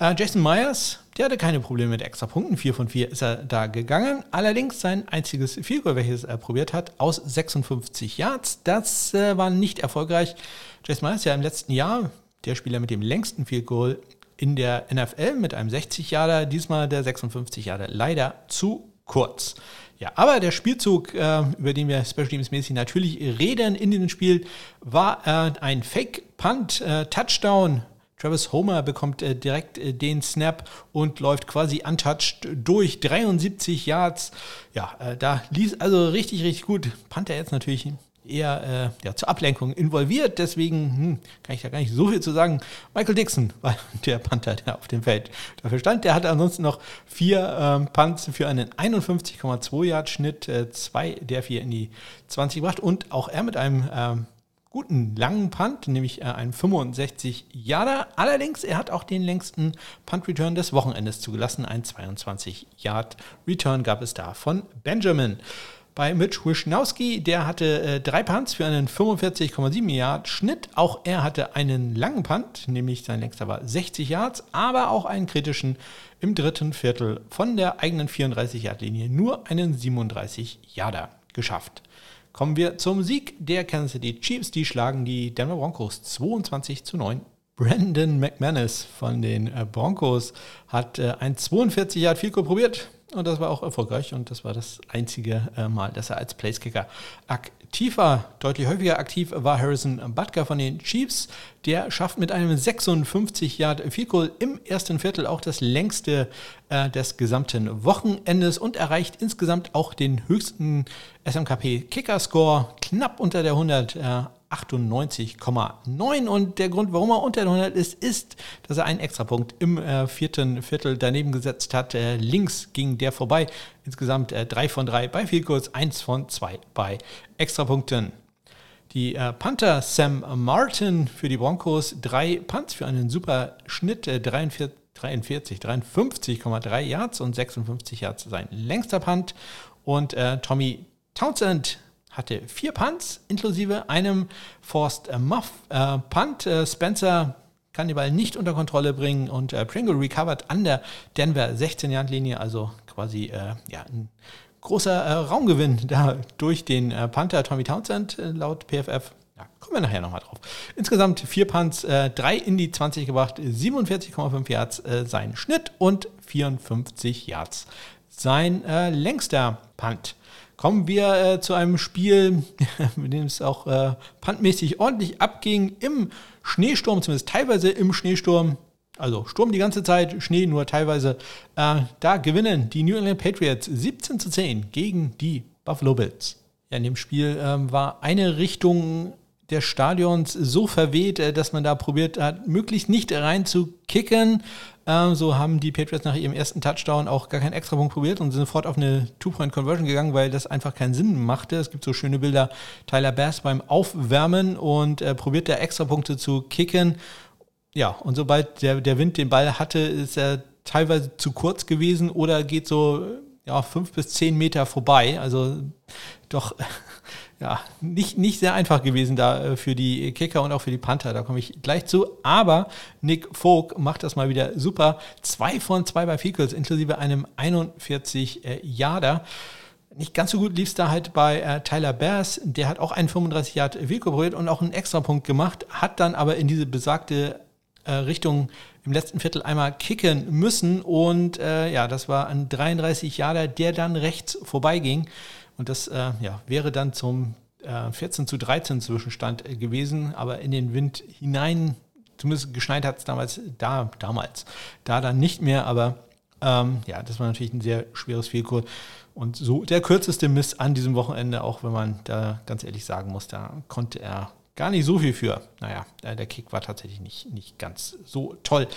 Äh, Jason Myers, der hatte keine Probleme mit extra Punkten. 4 von 4 ist er da gegangen. Allerdings sein einziges Field welches er probiert hat, aus 56 Yards, das äh, war nicht erfolgreich. Jason Myers ja im letzten Jahr der Spieler mit dem längsten Field Goal in der NFL mit einem 60 Yarder, diesmal der 56 Yarder leider zu kurz. Ja, aber der Spielzug, äh, über den wir Special Teams mäßig natürlich reden in diesem Spiel, war äh, ein Fake Punt Touchdown Travis Homer bekommt äh, direkt äh, den Snap und läuft quasi untouched durch 73 Yards. Ja, äh, da ließ also richtig, richtig gut. Panther jetzt natürlich eher äh, ja, zur Ablenkung involviert. Deswegen hm, kann ich da gar nicht so viel zu sagen. Michael Dixon war der Panther, der auf dem Feld dafür stand. Der hatte ansonsten noch vier ähm, Punts für einen 51,2 Yard Schnitt, äh, zwei der vier in die 20 gebracht und auch er mit einem ähm, guten langen Punt, nämlich äh, einen 65 Yarder. Allerdings, er hat auch den längsten Punt-Return des Wochenendes zugelassen. Ein 22 Yard Return gab es da von Benjamin. Bei Mitch Wischnowski, der hatte äh, drei Punts für einen 45,7 Yard Schnitt. Auch er hatte einen langen Punt, nämlich sein längster war 60 Yards, aber auch einen kritischen im dritten Viertel von der eigenen 34 Yard Linie nur einen 37 Yarder geschafft. Kommen wir zum Sieg der Kansas City Chiefs. Die schlagen die Denver Broncos 22 zu 9. Brandon McManus von den äh, Broncos hat äh, ein 42 Yard Field probiert und das war auch erfolgreich und das war das einzige äh, Mal, dass er als Placekicker aktiv war. Deutlich häufiger aktiv war Harrison Butker von den Chiefs. Der schafft mit einem 56 Yard Field Goal im ersten Viertel auch das längste äh, des gesamten Wochenendes und erreicht insgesamt auch den höchsten SMKP Kicker Score knapp unter der 100. Äh, 98,9 und der Grund, warum er unter der 100 ist, ist, dass er einen Extrapunkt im äh, vierten Viertel daneben gesetzt hat. Äh, links ging der vorbei. Insgesamt äh, 3 von 3 bei Goals, 1 von 2 bei Extrapunkten. Die äh, Panther Sam Martin für die Broncos, drei Punts für einen super Schnitt, 43, 43 53,3 Yards und 56 Yards sein längster Punt. Und äh, Tommy Townsend hatte vier Punts, inklusive einem Forced Muff äh, Punt. Äh, Spencer kann den Ball nicht unter Kontrolle bringen und äh, Pringle recovered an der Denver 16-Yard-Linie, also quasi äh, ja, ein großer äh, Raumgewinn da durch den äh, Panther Tommy Townsend laut PFF. Ja, kommen wir nachher nochmal drauf. Insgesamt vier Punts, drei in die 20 gebracht, 47,5 Yards sein Schnitt und 54 Yards sein längster Punt. Kommen wir äh, zu einem Spiel, mit dem es auch äh, puntmäßig ordentlich abging im Schneesturm, zumindest teilweise im Schneesturm. Also Sturm die ganze Zeit, Schnee nur teilweise. Äh, da gewinnen die New England Patriots 17 zu 10 gegen die Buffalo Bills. Ja, in dem Spiel ähm, war eine Richtung des Stadions so verweht, äh, dass man da probiert hat, möglichst nicht rein zu kicken. Ähm, so haben die Patriots nach ihrem ersten Touchdown auch gar keinen Extrapunkt probiert und sind sofort auf eine Two-Point-Conversion gegangen, weil das einfach keinen Sinn machte. Es gibt so schöne Bilder, Tyler Bass beim Aufwärmen und äh, probiert da Extrapunkte zu kicken. Ja, und sobald der, der Wind den Ball hatte, ist er teilweise zu kurz gewesen oder geht so ja, fünf bis zehn Meter vorbei. Also doch ja, nicht, nicht sehr einfach gewesen da äh, für die Kicker und auch für die Panther. Da komme ich gleich zu. Aber Nick Vogt macht das mal wieder super. Zwei von zwei bei Fields, inklusive einem 41 äh, Yarder. Nicht ganz so gut lief es da halt bei äh, Tyler Bass. Der hat auch einen 35 Yard Field probiert und auch einen Extrapunkt gemacht, hat dann aber in diese besagte äh, Richtung im letzten Viertel einmal kicken müssen. Und äh, ja, das war ein 33 Yarder, der dann rechts vorbeiging. Und das äh, ja, wäre dann zum äh, 14 zu 13 Zwischenstand äh, gewesen, aber in den Wind hinein, zumindest geschneit hat es damals, da, damals, da dann nicht mehr, aber ähm, ja, das war natürlich ein sehr schweres Fehlkurs. Und so der kürzeste Miss an diesem Wochenende, auch wenn man da ganz ehrlich sagen muss, da konnte er gar nicht so viel für. Naja, der Kick war tatsächlich nicht, nicht ganz so toll.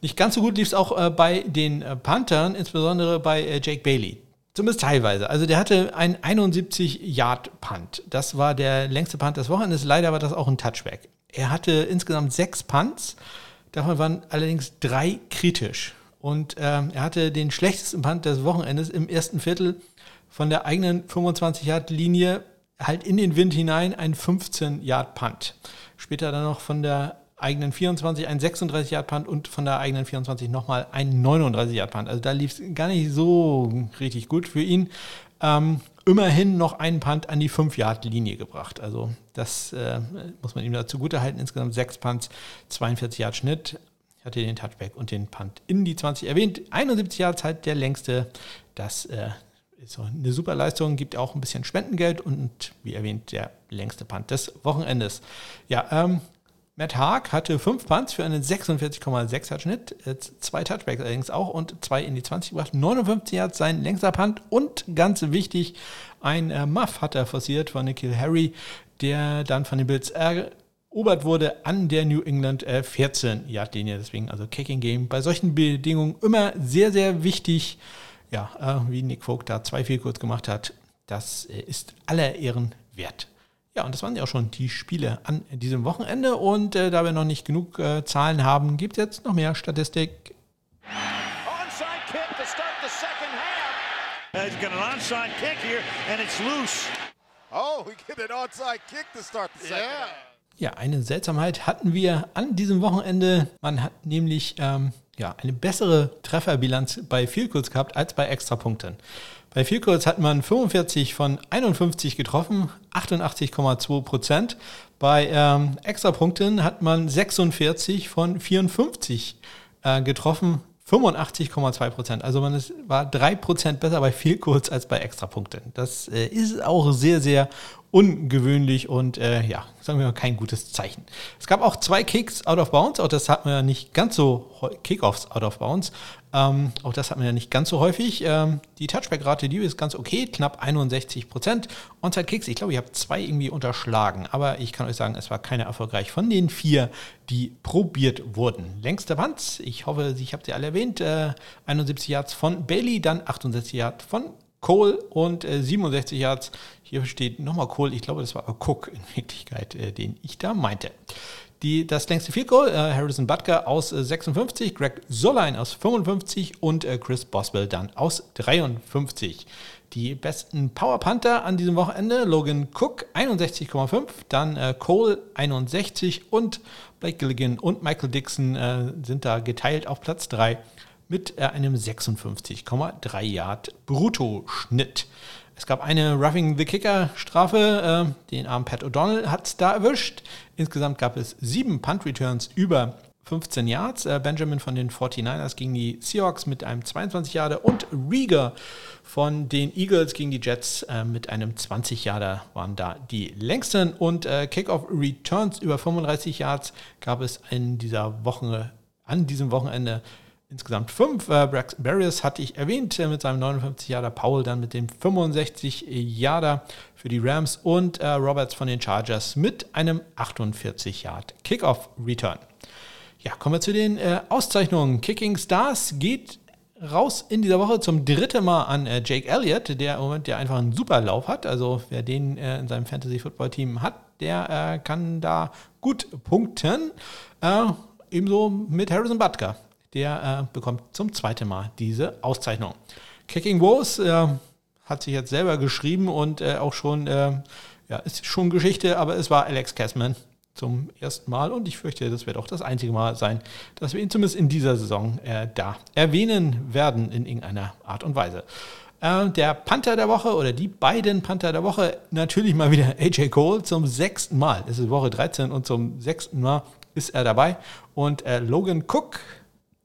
Nicht ganz so gut lief es auch äh, bei den äh, Panthern, insbesondere bei äh, Jake Bailey. Zumindest teilweise. Also der hatte einen 71-Yard-Punt. Das war der längste Punt des Wochenendes. Leider war das auch ein Touchback. Er hatte insgesamt sechs Punts. Davon waren allerdings drei kritisch. Und ähm, er hatte den schlechtesten Punt des Wochenendes im ersten Viertel von der eigenen 25-Yard-Linie halt in den Wind hinein ein 15-Yard-Punt. Später dann noch von der eigenen 24 ein 36 Yard Punt und von der eigenen 24 nochmal ein 39 Yard Punt. Also da lief es gar nicht so richtig gut für ihn. Ähm, immerhin noch einen Punt an die 5 Yard Linie gebracht. Also das äh, muss man ihm dazu gut erhalten. Insgesamt 6 Punts, 42 Yard Schnitt. Ich hatte den Touchback und den Punt in die 20 erwähnt. 71 Yards halt der längste. Das äh, ist eine super Leistung, gibt auch ein bisschen Spendengeld und wie erwähnt, der längste Punt des Wochenendes. Ja, ähm, Matt Haag hatte fünf Punts für einen 46,6 Yard Schnitt, zwei Touchbacks allerdings auch und zwei in die 20 gebracht. 59 Yards sein längster Punt und ganz wichtig, ein äh, Muff hat er forciert von Nikhil Harry, der dann von den Bills erobert wurde an der New England äh, 14 Yard Linie. Deswegen also Kicking Game bei solchen Bedingungen immer sehr, sehr wichtig. Ja, äh, wie Nick Vogt da zwei viel kurz gemacht hat, das äh, ist aller Ehren wert. Ja, und das waren ja auch schon die Spiele an diesem Wochenende. Und äh, da wir noch nicht genug äh, Zahlen haben, gibt es jetzt noch mehr Statistik. He's got an onside kick here and it's loose. Oh, we get an onside kick to start the second yeah. half. Ja, eine Seltsamheit hatten wir an diesem Wochenende. Man hat nämlich ähm, ja, eine bessere Trefferbilanz bei Field Goals gehabt als bei Extrapunkten. Bei Vielkurs hat man 45 von 51 getroffen, 88,2 Prozent. Bei ähm, Extrapunkten hat man 46 von 54 äh, getroffen, 85,2 Prozent. Also man ist, war 3 Prozent besser bei Vielkurs als bei Extrapunkten. Das äh, ist auch sehr, sehr ungewöhnlich und äh, ja, sagen wir mal kein gutes Zeichen. Es gab auch zwei Kicks out of bounds, auch das hatten wir nicht ganz so, Kickoffs out of bounds, ähm, auch das hat man ja nicht ganz so häufig. Ähm, die Touchback-Rate, die ist ganz okay, knapp 61 Prozent. Onside-Kicks, ich glaube, ich habe zwei irgendwie unterschlagen, aber ich kann euch sagen, es war keine erfolgreich von den vier, die probiert wurden. Längste Punts, ich hoffe, ich habe sie alle erwähnt, äh, 71 Yards von Bailey, dann 68 Yards von Cole und äh, 67 Yards. Hier steht nochmal Cole, ich glaube, das war Cook in Wirklichkeit, äh, den ich da meinte. Die, das längste Field Goal, äh, Harrison Butker aus äh, 56, Greg Solein aus 55 und äh, Chris Boswell dann aus 53. Die besten Power Panther an diesem Wochenende, Logan Cook 61,5, dann äh, Cole 61 und Blake Gilligan und Michael Dixon äh, sind da geteilt auf Platz 3 mit äh, einem 56,3 Yard Bruttoschnitt. Es gab eine Roughing the Kicker Strafe, äh, den armen Pat O'Donnell hat es da erwischt. Insgesamt gab es sieben Punt Returns über 15 Yards. Äh, Benjamin von den 49ers gegen die Seahawks mit einem 22 Yarder und Rieger von den Eagles gegen die Jets äh, mit einem 20 Yarder waren da die längsten und äh, Kickoff Returns über 35 Yards gab es in dieser Woche an diesem Wochenende insgesamt fünf. Äh, Brax Barriers hatte ich erwähnt äh, mit seinem 59 Jahre, Paul dann mit dem 65 Jahre für die Rams und äh, Roberts von den Chargers mit einem 48 Yard Kickoff Return. Ja, kommen wir zu den äh, Auszeichnungen. Kicking Stars geht raus in dieser Woche zum dritten Mal an äh, Jake Elliott, der im Moment ja einfach einen super Lauf hat. Also wer den äh, in seinem Fantasy Football Team hat, der kann da gut punkten. ebenso mit Harrison Butker der äh, bekommt zum zweiten Mal diese Auszeichnung. Kicking Woes äh, hat sich jetzt selber geschrieben und äh, auch schon, äh, ja, ist schon Geschichte, aber es war Alex Kessman zum ersten Mal und ich fürchte, das wird auch das einzige Mal sein, dass wir ihn zumindest in dieser Saison äh, da erwähnen werden in irgendeiner Art und Weise. Äh, der Panther der Woche oder die beiden Panther der Woche, natürlich mal wieder AJ Cole zum sechsten Mal. Es ist Woche 13 und zum sechsten Mal ist er dabei. Und Logan Cook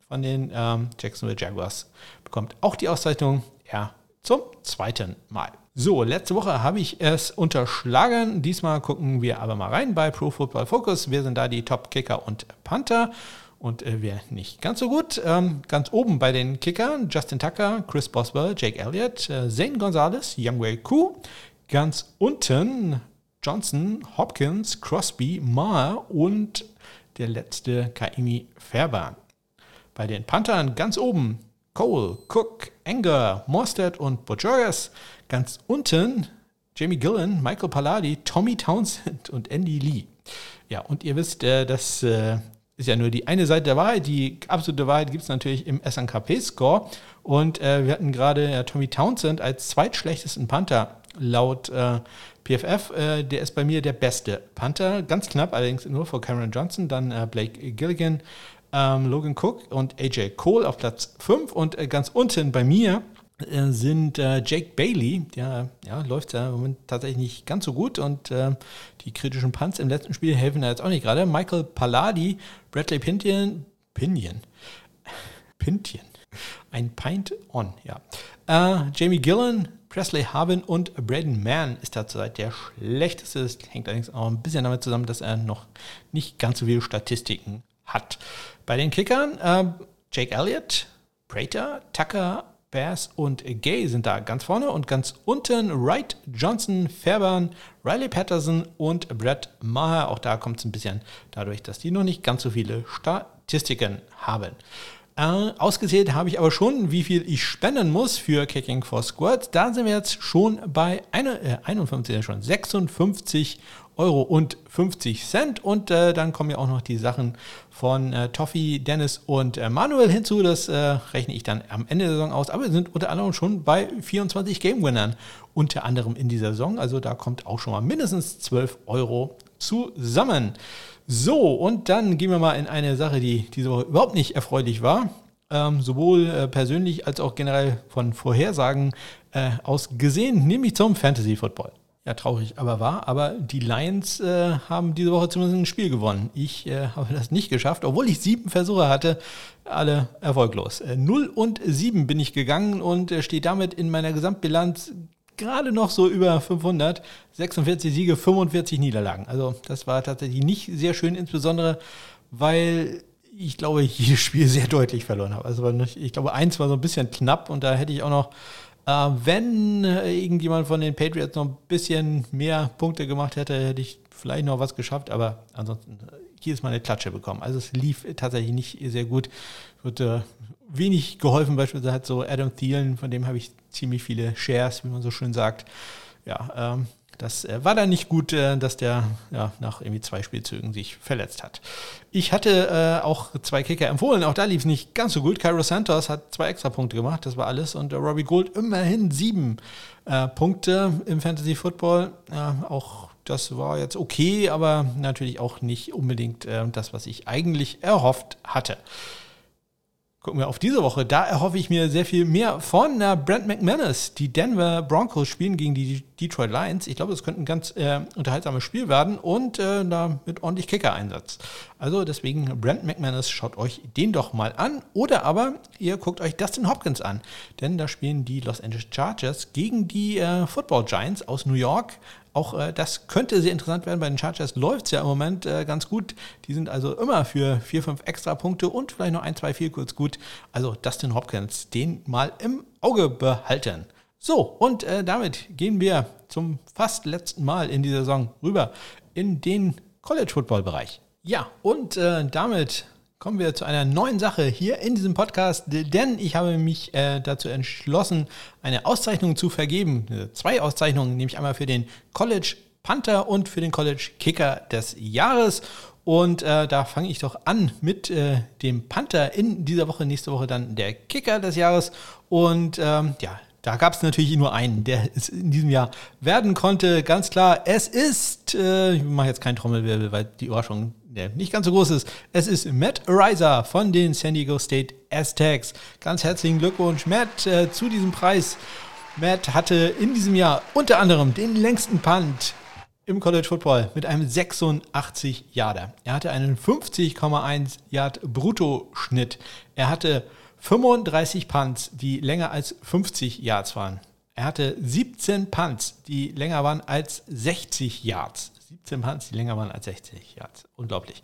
von den ähm, Jacksonville Jaguars bekommt auch die Auszeichnung, ja, zum zweiten Mal. So, letzte Woche habe ich es unterschlagen. Diesmal gucken wir aber mal rein bei Pro Football Focus. Wir sind da die Top-Kicker und Panther. Und äh, wer nicht ganz so gut, ähm, ganz oben bei den Kickern, Justin Tucker, Chris Boswell, Jake Elliott, äh, Zane Gonzalez, Youngway Koo. Ganz unten Johnson, Hopkins, Crosby, Maher und der letzte Kaimi Fairbairn. Bei den Panthern ganz oben Cole, Cook, Enger, Morstead und Bojoyas. Ganz unten Jamie Gillen, Michael Palladi, Tommy Townsend und Andy Lee. Ja, und ihr wisst, äh, das äh, ist ja nur die eine Seite der Wahrheit. Die absolute Wahrheit gibt es natürlich im SNKP-Score. Und äh, wir hatten gerade Tommy Townsend als zweitschlechtesten Panther laut PFF. der ist bei mir der beste Panther. Ganz knapp, allerdings nur vor Cameron Johnson, dann Blake Gilligan, ähm, Logan Cook und AJ Cole auf Platz 5 und äh, ganz unten bei mir äh, sind äh, Jake Bailey, der ja, läuft ja im Moment tatsächlich nicht ganz so gut und äh, die kritischen Punts im letzten Spiel helfen da jetzt auch nicht gerade. Michael Palladi, Bradley Pinion, Pinion, Pintien, ein Pint on, ja. Äh, Jamie Gillen, Presley Harvin und Braden Mann ist da zurzeit der schlechteste. Das hängt allerdings auch ein bisschen damit zusammen, dass er noch nicht ganz so viele Statistiken hat. Bei den Kickern, äh, Jake Elliott, Prater, Tucker, Bass und Gay sind da ganz vorne und ganz unten Wright, Johnson, Fairbairn, Riley Patterson und Brett Maher. Auch da kommt es ein bisschen dadurch, dass die noch nicht ganz so viele Statistiken haben. Äh, ausgezählt habe ich aber schon, wie viel ich spenden muss für Kicking for Squads. Da sind wir jetzt schon bei eine, äh, 51, schon 56 Euro und 50 Cent. Und äh, dann kommen ja auch noch die Sachen von äh, Toffi, Dennis und äh, Manuel hinzu. Das äh, rechne ich dann am Ende der Saison aus. Aber wir sind unter anderem schon bei 24 Game-Winnern unter anderem in dieser Saison. Also da kommt auch schon mal mindestens 12 Euro zusammen. So, und dann gehen wir mal in eine Sache, die diese Woche überhaupt nicht erfreulich war. Ähm, sowohl äh, persönlich als auch generell von Vorhersagen äh, aus gesehen, nämlich zum Fantasy Football. Ja, traurig, aber wahr. Aber die Lions äh, haben diese Woche zumindest ein Spiel gewonnen. Ich äh, habe das nicht geschafft, obwohl ich sieben Versuche hatte, alle erfolglos. Äh, 0 und 7 bin ich gegangen und äh, stehe damit in meiner Gesamtbilanz gerade noch so über 500. 46 Siege, 45 Niederlagen. Also das war tatsächlich nicht sehr schön, insbesondere weil ich glaube, jedes Spiel sehr deutlich verloren habe. Also ich glaube, eins war so ein bisschen knapp und da hätte ich auch noch äh, wenn irgendjemand von den Patriots noch ein bisschen mehr Punkte gemacht hätte, hätte ich vielleicht noch was geschafft, aber ansonsten äh, hier ist meine Klatsche bekommen. Also es lief tatsächlich nicht sehr gut. Wird äh, wenig geholfen, beispielsweise hat so Adam Thielen, von dem habe ich ziemlich viele Shares, wie man so schön sagt. Ja, ähm, das äh, war dann nicht gut, äh, dass der ja, nach irgendwie zwei Spielzügen sich verletzt hat. Ich hatte äh, auch zwei Kicker empfohlen, auch da lief es nicht ganz so gut. Cairo Santos hat zwei extra Punkte gemacht, das war alles. Und Robbie Gold immerhin sieben äh, Punkte im Fantasy Football. auch das war jetzt okay, aber natürlich auch nicht unbedingt äh, das, was ich eigentlich erhofft hatte. Gucken wir auf diese Woche. Da erhoffe ich mir sehr viel mehr von äh, Brent McManus. Die Denver Broncos spielen gegen die Detroit Lions. Ich glaube, das könnte ein ganz äh, unterhaltsames Spiel werden und äh, da mit ordentlich Kicker-Einsatz. Also deswegen, Brent McManus, schaut euch den doch mal an. Oder aber ihr guckt euch Dustin Hopkins an, denn da spielen die Los Angeles Chargers gegen die äh, Football Giants aus New York. Auch äh, das könnte sehr interessant werden. Bei den Chargers läuft es ja im Moment äh, ganz gut. Die sind also immer für vier, fünf extra Punkte und vielleicht noch ein, zwei, vier kurz gut. Also Dustin Hopkins, den mal im Auge behalten. So, und äh, damit gehen wir zum fast letzten Mal in dieser Saison rüber in den College-Football-Bereich. Ja, und äh, damit kommen wir zu einer neuen Sache hier in diesem Podcast, denn ich habe mich äh, dazu entschlossen, eine Auszeichnung zu vergeben. Zwei Auszeichnungen, nämlich einmal für den College Panther und für den College Kicker des Jahres. Und äh, da fange ich doch an mit äh, dem Panther in dieser Woche, nächste Woche dann der Kicker des Jahres. Und ähm, ja, da gab es natürlich nur einen, der es in diesem Jahr werden konnte. Ganz klar, es ist, äh, ich mache jetzt keinen Trommelwirbel, weil die Überraschung äh, nicht ganz so groß ist. Es ist Matt Ariza von den San Diego State Aztecs. Ganz herzlichen Glückwunsch, Matt, äh, zu diesem Preis. Matt hatte in diesem Jahr unter anderem den längsten Punt im College Football mit einem 86 Yarder. Er hatte einen 50,1 Yard Bruttoschnitt. Er hatte 35 Punts, die länger als 50 Yards waren. Er hatte 17 Punts, die länger waren als 60 Yards. 17 Punts, die länger waren als 60 Yards. Unglaublich.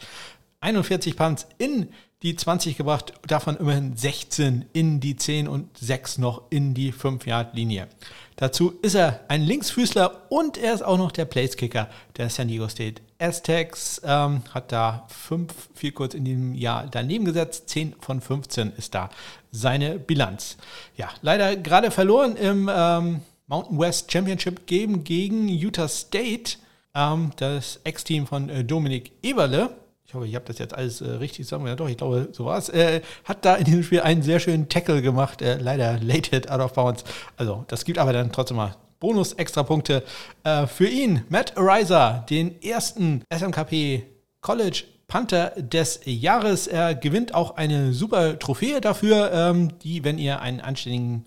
41 Punts in die 20 gebracht, davon immerhin 16 in die 10 und 6 noch in die 5-Yard-Linie. Dazu ist er ein Linksfüßler und er ist auch noch der Placekicker der San Diego State Aztecs. Ähm, hat da 5, viel kurz in diesem Jahr daneben gesetzt. 10 von 15 ist da seine Bilanz. Ja, leider gerade verloren im ähm, Mountain West Championship Game gegen Utah State. Ähm, das Ex-Team von äh, Dominik Eberle ich hoffe, ich habe das jetzt alles äh, richtig sagen. Ja, doch, ich glaube, so war es. Äh, hat da in diesem Spiel einen sehr schönen Tackle gemacht. Äh, leider late hit out of bounds. Also, das gibt aber dann trotzdem mal Bonus-Extra-Punkte äh, für ihn. Matt Ariza, den ersten SMKP College Panther des Jahres. Er gewinnt auch eine super Trophäe dafür, ähm, die, wenn ihr einen anständigen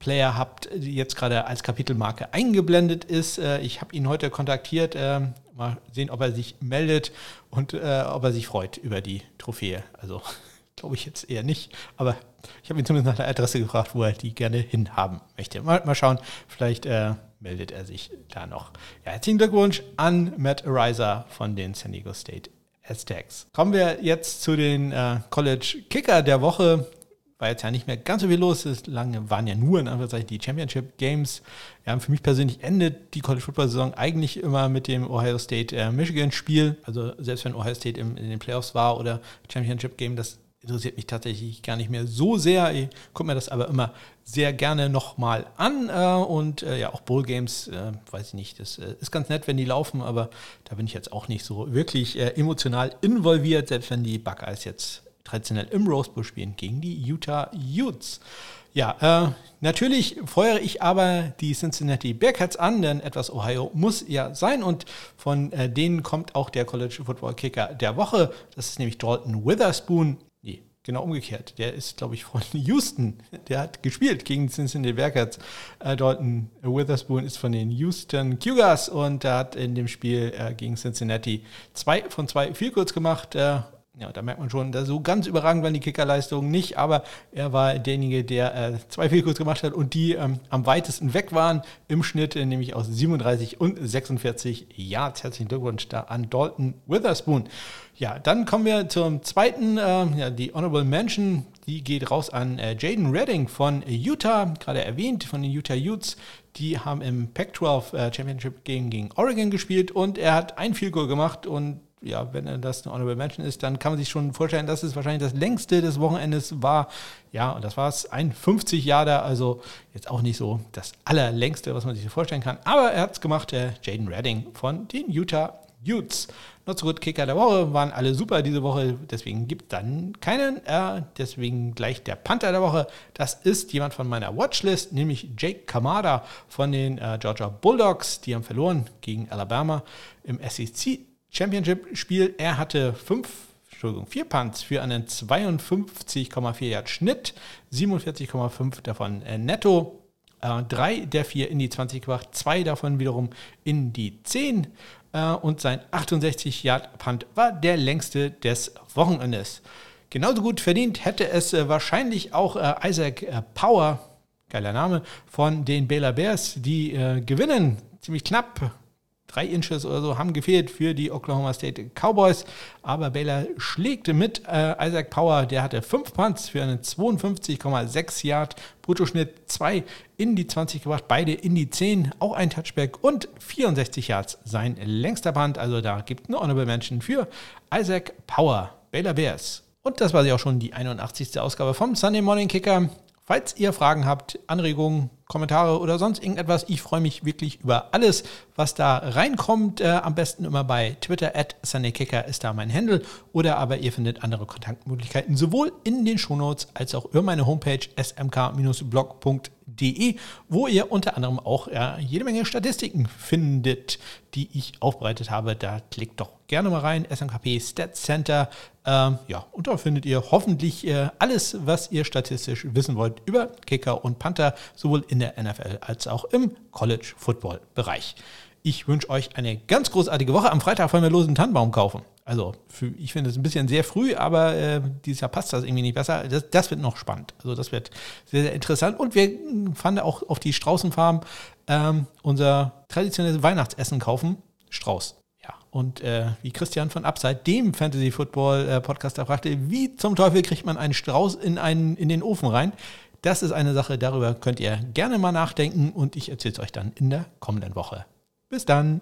Player habt, die jetzt gerade als Kapitelmarke eingeblendet ist. Äh, ich habe ihn heute kontaktiert. Ähm, mal sehen, ob er sich meldet und äh, ob er sich freut über die Trophäe. Also glaube ich jetzt eher nicht, aber ich habe ihn zumindest nach der Adresse gefragt, wo er die gerne hinhaben möchte. Mal, mal schauen, vielleicht äh, meldet er sich da noch. Ja, herzlichen Glückwunsch an Matt Ariza von den San Diego State Aztecs. Kommen wir jetzt zu den äh, College Kicker der Woche war jetzt ja nicht mehr ganz so viel los. Es lange waren ja nur in Anführungszeichen die Championship Games. Ja, für mich persönlich endet die College Football Saison eigentlich immer mit dem Ohio State äh, Michigan Spiel. Also selbst wenn Ohio State im, in den Playoffs war oder Championship Game, das interessiert mich tatsächlich gar nicht mehr so sehr. Ich gucke mir das aber immer sehr gerne nochmal an. Äh, und äh, ja, auch Bowl Games, weiß ich nicht, das ist ganz nett, wenn die laufen, aber da bin ich jetzt auch nicht so wirklich emotional involviert, selbst wenn die Buckeyes jetzt traditionell im Rose Bowl spielen gegen die Utah Utes. Ja, äh, natürlich feuere ich aber die Cincinnati Bearcats an, denn etwas Ohio muss ja sein und von äh, denen kommt auch der College Football Kicker der Woche. Das ist nämlich Dalton Witherspoon. Nee, genau umgekehrt. Der ist, glaube ich, von Houston. Der hat gespielt gegen die Cincinnati Bearcats. Äh, Dalton Witherspoon ist von den Houston Cougars und er hat in dem Spiel äh, gegen Cincinnati zwei von zwei viel kurz gemacht äh, ja, da merkt man schon, dass so ganz überragend waren die Kickerleistungen nicht, aber er war derjenige, der äh, zwei Fehlkurs gemacht hat und die ähm, am weitesten weg waren im Schnitt, äh, nämlich aus 37 und 46 Yards. Herzlichen Glückwunsch da an Dalton Witherspoon. Ja, dann kommen wir zum zweiten, äh, ja, die Honorable Mention, die geht raus an äh, Jaden Redding von Utah, gerade erwähnt, von den Utah Utes. Die haben im Pac-12 äh, Championship Game gegen Oregon gespielt und er hat ein Field gemacht und ja, wenn das eine Honorable Mention ist, dann kann man sich schon vorstellen, dass es wahrscheinlich das längste des Wochenendes war. Ja, und das war es, ein 50 Jahre, also jetzt auch nicht so das allerlängste, was man sich vorstellen kann. Aber er hat es gemacht, der Jaden Redding von den Utah Utes. Not so gut Kicker der Woche, waren alle super diese Woche, deswegen gibt es dann keinen. Äh, deswegen gleich der Panther der Woche. Das ist jemand von meiner Watchlist, nämlich Jake Kamada von den äh, Georgia Bulldogs. Die haben verloren gegen Alabama im SEC Championship-Spiel. Er hatte fünf, Entschuldigung, vier Punts für einen 52,4 Yard Schnitt, 47,5 davon äh, netto. äh, drei der vier in die 20 gebracht, zwei davon wiederum in die 10 äh, und sein 68 Yard Punt war der längste des Wochenendes. Genauso gut verdient hätte es wahrscheinlich auch Isaac Power, geiler Name, von den Baylor Bears, die gewinnen ziemlich knapp drei Inches oder so haben gefehlt für die Oklahoma State Cowboys. Aber Baylor schlägt mit äh, Isaac Power, der hatte fünf Punts für einen 52,6 Yard Bruttoschnitt, zwei in die 20 gebracht, beide in die 10, auch ein Touchback und 64 Yards sein längster Punt. Also da gibt es eine Honorable Mention für Isaac Power, Baylor Bears. Und das war sie auch schon die 81. Ausgabe vom Sunday Morning Kicker. Falls ihr Fragen habt, Anregungen, Kommentare oder sonst irgendetwas, ich freue mich wirklich über alles, was da reinkommt. Äh, am besten immer bei Twitter, at SundayKicker ist da mein Handle. Oder aber ihr findet andere Kontaktmöglichkeiten sowohl in den Shownotes als auch über meine Homepage smk-blog.de, wo ihr unter anderem auch äh, jede Menge Statistiken findet, die ich aufbereitet habe. Da klickt doch gerne mal rein, SMKP Stats Center. Ähm, ja, und da findet ihr hoffentlich äh, alles, was ihr statistisch wissen wollt über Kicker und Panther, sowohl in der NFL als auch im College Football Bereich. Ich wünsche euch eine ganz großartige Woche. Am Freitag wollen wir los einen Tannenbaum kaufen. Also, für, ich finde es ein bisschen sehr früh, aber äh, dieses Jahr passt das irgendwie nicht besser. Das, das, wird noch spannend. Also, das wird sehr, sehr interessant. Und wir fahren auch auf die Straußenfarm ähm, unser traditionelles Weihnachtsessen kaufen. Strauß. Und äh, wie Christian von Upside, dem Fantasy Football äh, Podcaster, fragte, wie zum Teufel kriegt man einen Strauß in, einen, in den Ofen rein? Das ist eine Sache, darüber könnt ihr gerne mal nachdenken und ich erzähle es euch dann in der kommenden Woche. Bis dann!